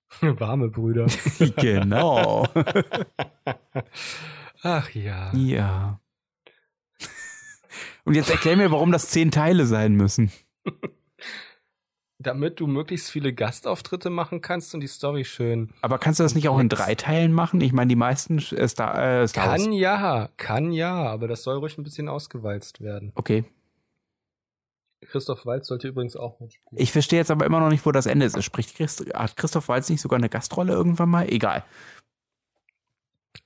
Warme Brüder. genau. Ach ja. ja. Und jetzt erklär mir, warum das zehn Teile sein müssen. Damit du möglichst viele Gastauftritte machen kannst und die Story schön. Aber kannst du das nicht auch in drei Teilen machen? Ich meine, die meisten äh, Star, äh, Star Wars- Kann ja, kann ja, aber das soll ruhig ein bisschen ausgewalzt werden. Okay. Christoph Waltz sollte übrigens auch mitspielen. Ich verstehe jetzt aber immer noch nicht, wo das Ende ist. Spricht Christ hat Christoph Waltz nicht sogar eine Gastrolle irgendwann mal? Egal.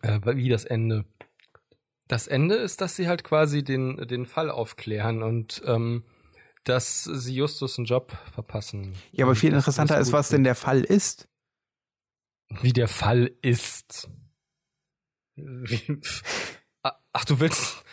Äh, wie das Ende? Das Ende ist, dass sie halt quasi den, den Fall aufklären und ähm, dass sie Justus einen Job verpassen. Ja, aber viel interessanter ist, was denn der Fall ist. Wie der Fall ist. Ach, du willst.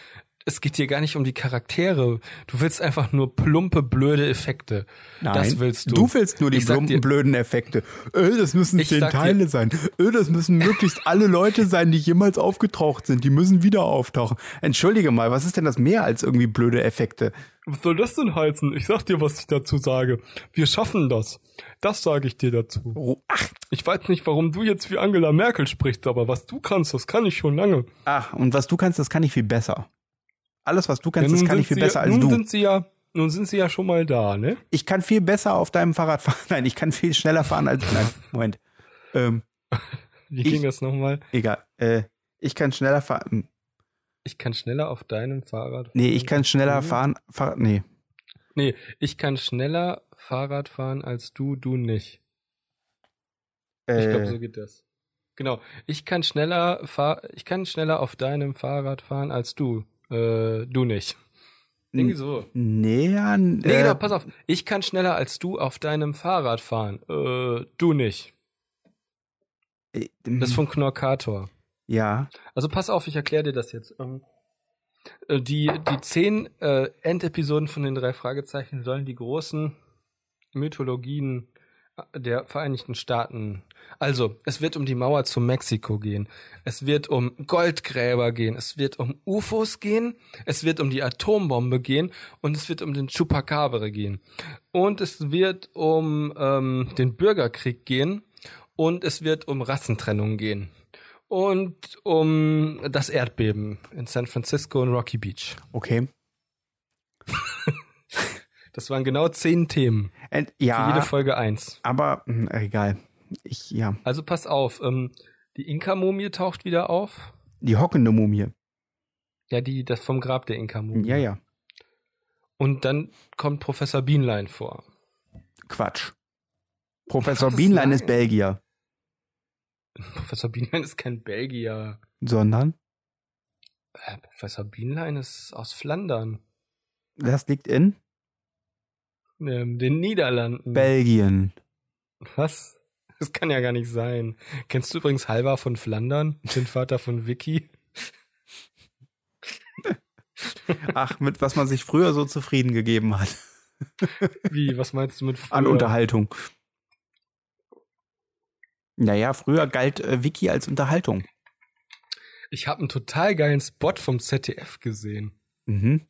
Es geht hier gar nicht um die Charaktere. Du willst einfach nur plumpe, blöde Effekte. Das willst du. Du willst nur die plumpen, dir- blöden Effekte. Äh, das müssen zehn sag dir- Teile sein. Äh, das müssen möglichst alle Leute sein, die jemals aufgetaucht sind. Die müssen wieder auftauchen. Entschuldige mal, was ist denn das mehr als irgendwie blöde Effekte? Was soll das denn heißen? Ich sag dir, was ich dazu sage. Wir schaffen das. Das sage ich dir dazu. Oh, ach, Ich weiß nicht, warum du jetzt wie Angela Merkel sprichst, aber was du kannst, das kann ich schon lange. ach, und was du kannst, das kann ich viel besser. Alles, was du kannst, Ja, das nun kann ich viel besser ja, als nun du. Sind sie ja, nun sind sie ja schon mal da, ne? Ich kann viel besser auf deinem Fahrrad fahren. Nein, ich kann viel schneller fahren als. Nein, Moment. Ähm, Wie Ich- ging das nochmal? egal. Äh, ich kann schneller fahren. Ich kann schneller auf deinem Fahrrad fahren. Nee, ich kann schneller fahren. Fahr nee. Nee, ich kann schneller Fahrrad fahren als du, du nicht. Ich Äh, glaube, so geht das. Genau. Ich kann schneller fahr ich kann schneller auf deinem Fahrrad fahren als du. Äh, du nicht. Irgendwie so. Nee, ja, Nee, äh, genau, pass auf. Ich kann schneller als du auf deinem Fahrrad fahren. Äh, du nicht. äh, Das ist von Knorkator. Ja. Also pass auf, ich erkläre dir das jetzt. Ähm, äh, die, die zehn äh, Endepisoden von den drei Fragezeichen sollen die großen Mythologien äh, der Vereinigten Staaten. Also, es wird um die Mauer zu Mexiko gehen. Es wird um Goldgräber gehen. Es wird um UFOs gehen. Es wird um die Atombombe gehen. Und es wird um den Chupacabra gehen. Und es wird um ähm, den Bürgerkrieg gehen. Und es wird um Rassentrennung gehen und um das Erdbeben in San Francisco und Rocky Beach. Okay. Das waren genau zehn Themen. Ent, Für jede ja, Folge eins. aber mh, egal. Ich, ja. Also pass auf, ähm, die Inka-Mumie taucht wieder auf. Die hockende Mumie. Ja, die, das vom Grab der Inka-Mumie. Ja, ja. Und dann kommt Professor Bienlein vor. Quatsch. Professor Bienlein ist Belgier. Professor Bienlein ist kein Belgier. Sondern? Äh, Professor Bienlein ist aus Flandern. Das liegt in? Ähm, den Niederlanden. Belgien. Was? Das kann ja gar nicht sein. Kennst du übrigens Halvar von Flandern, den Vater von Vicky? Ach, mit was man sich früher so zufrieden gegeben hat. Wie, was meinst du mit früher? An Unterhaltung. Naja, früher galt äh, Wiki als Unterhaltung. Ich habe einen total geilen Spot vom ZDF gesehen. Mhm.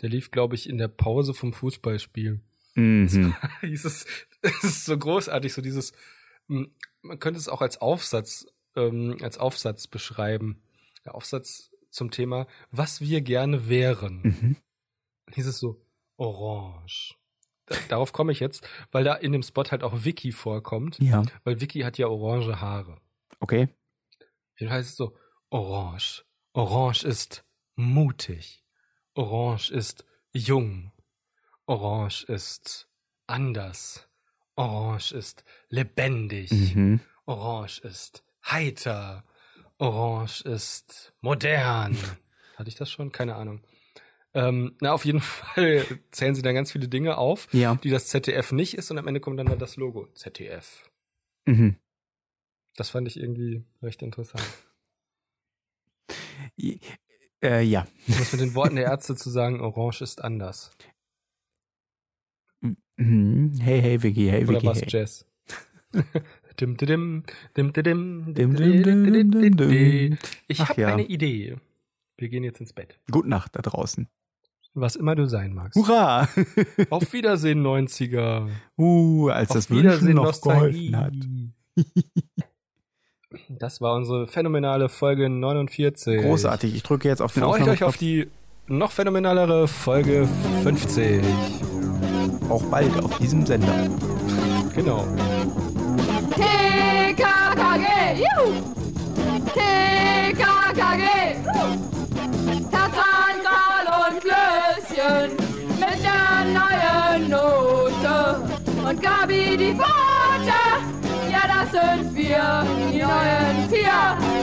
Der lief, glaube ich, in der Pause vom Fußballspiel. Mhm. hieß es, es ist so großartig, so dieses, hm, man könnte es auch als Aufsatz, ähm, als Aufsatz beschreiben. Der Aufsatz zum Thema, was wir gerne wären. Mhm. Hieß es so, orange. Da, darauf komme ich jetzt, weil da in dem Spot halt auch Vicky vorkommt, Ja, weil Vicky hat ja orange Haare. okay. Hier heißt es so, orange. Orange ist mutig. Orange ist jung. Orange ist anders. Orange ist lebendig. Mhm. Orange ist heiter. Orange ist modern. Hatte ich das schon? Keine Ahnung. Ähm, na, auf jeden Fall zählen sie dann ganz viele Dinge auf, Ja. die das ZDF nicht ist und am Ende kommt dann da das Logo. ZDF. Mhm. Das fand ich irgendwie recht interessant. Äh, ja. Was mit den Worten der Ärzte zu sagen, Orange ist anders. Mhm. Hey, hey, Vicky, hey, Oder Vicky, was hey. Jazz? dim, dim, dim, dim, dim, Dim, dim, dim, dim, dim. Ich habe ja. eine Idee. Wir gehen jetzt ins Bett. Gute Nacht da draußen. Was immer du sein magst. Hurra! Auf Wiedersehen, 90er. uh, als Auf das Wünschen Wiedersehen, noch Nostalgie. geholfen hat. Das war unsere phänomenale Folge 49. Großartig. Ich drücke jetzt auf den Freut euch auf die noch phänomenalere Folge 50 auch bald auf diesem Sender. Genau. TKKG, juhu! TKKG, Tarzan, und Klößchen mit der neuen Note und Gabi die Pfote, ja das sind wir, die neuen vier.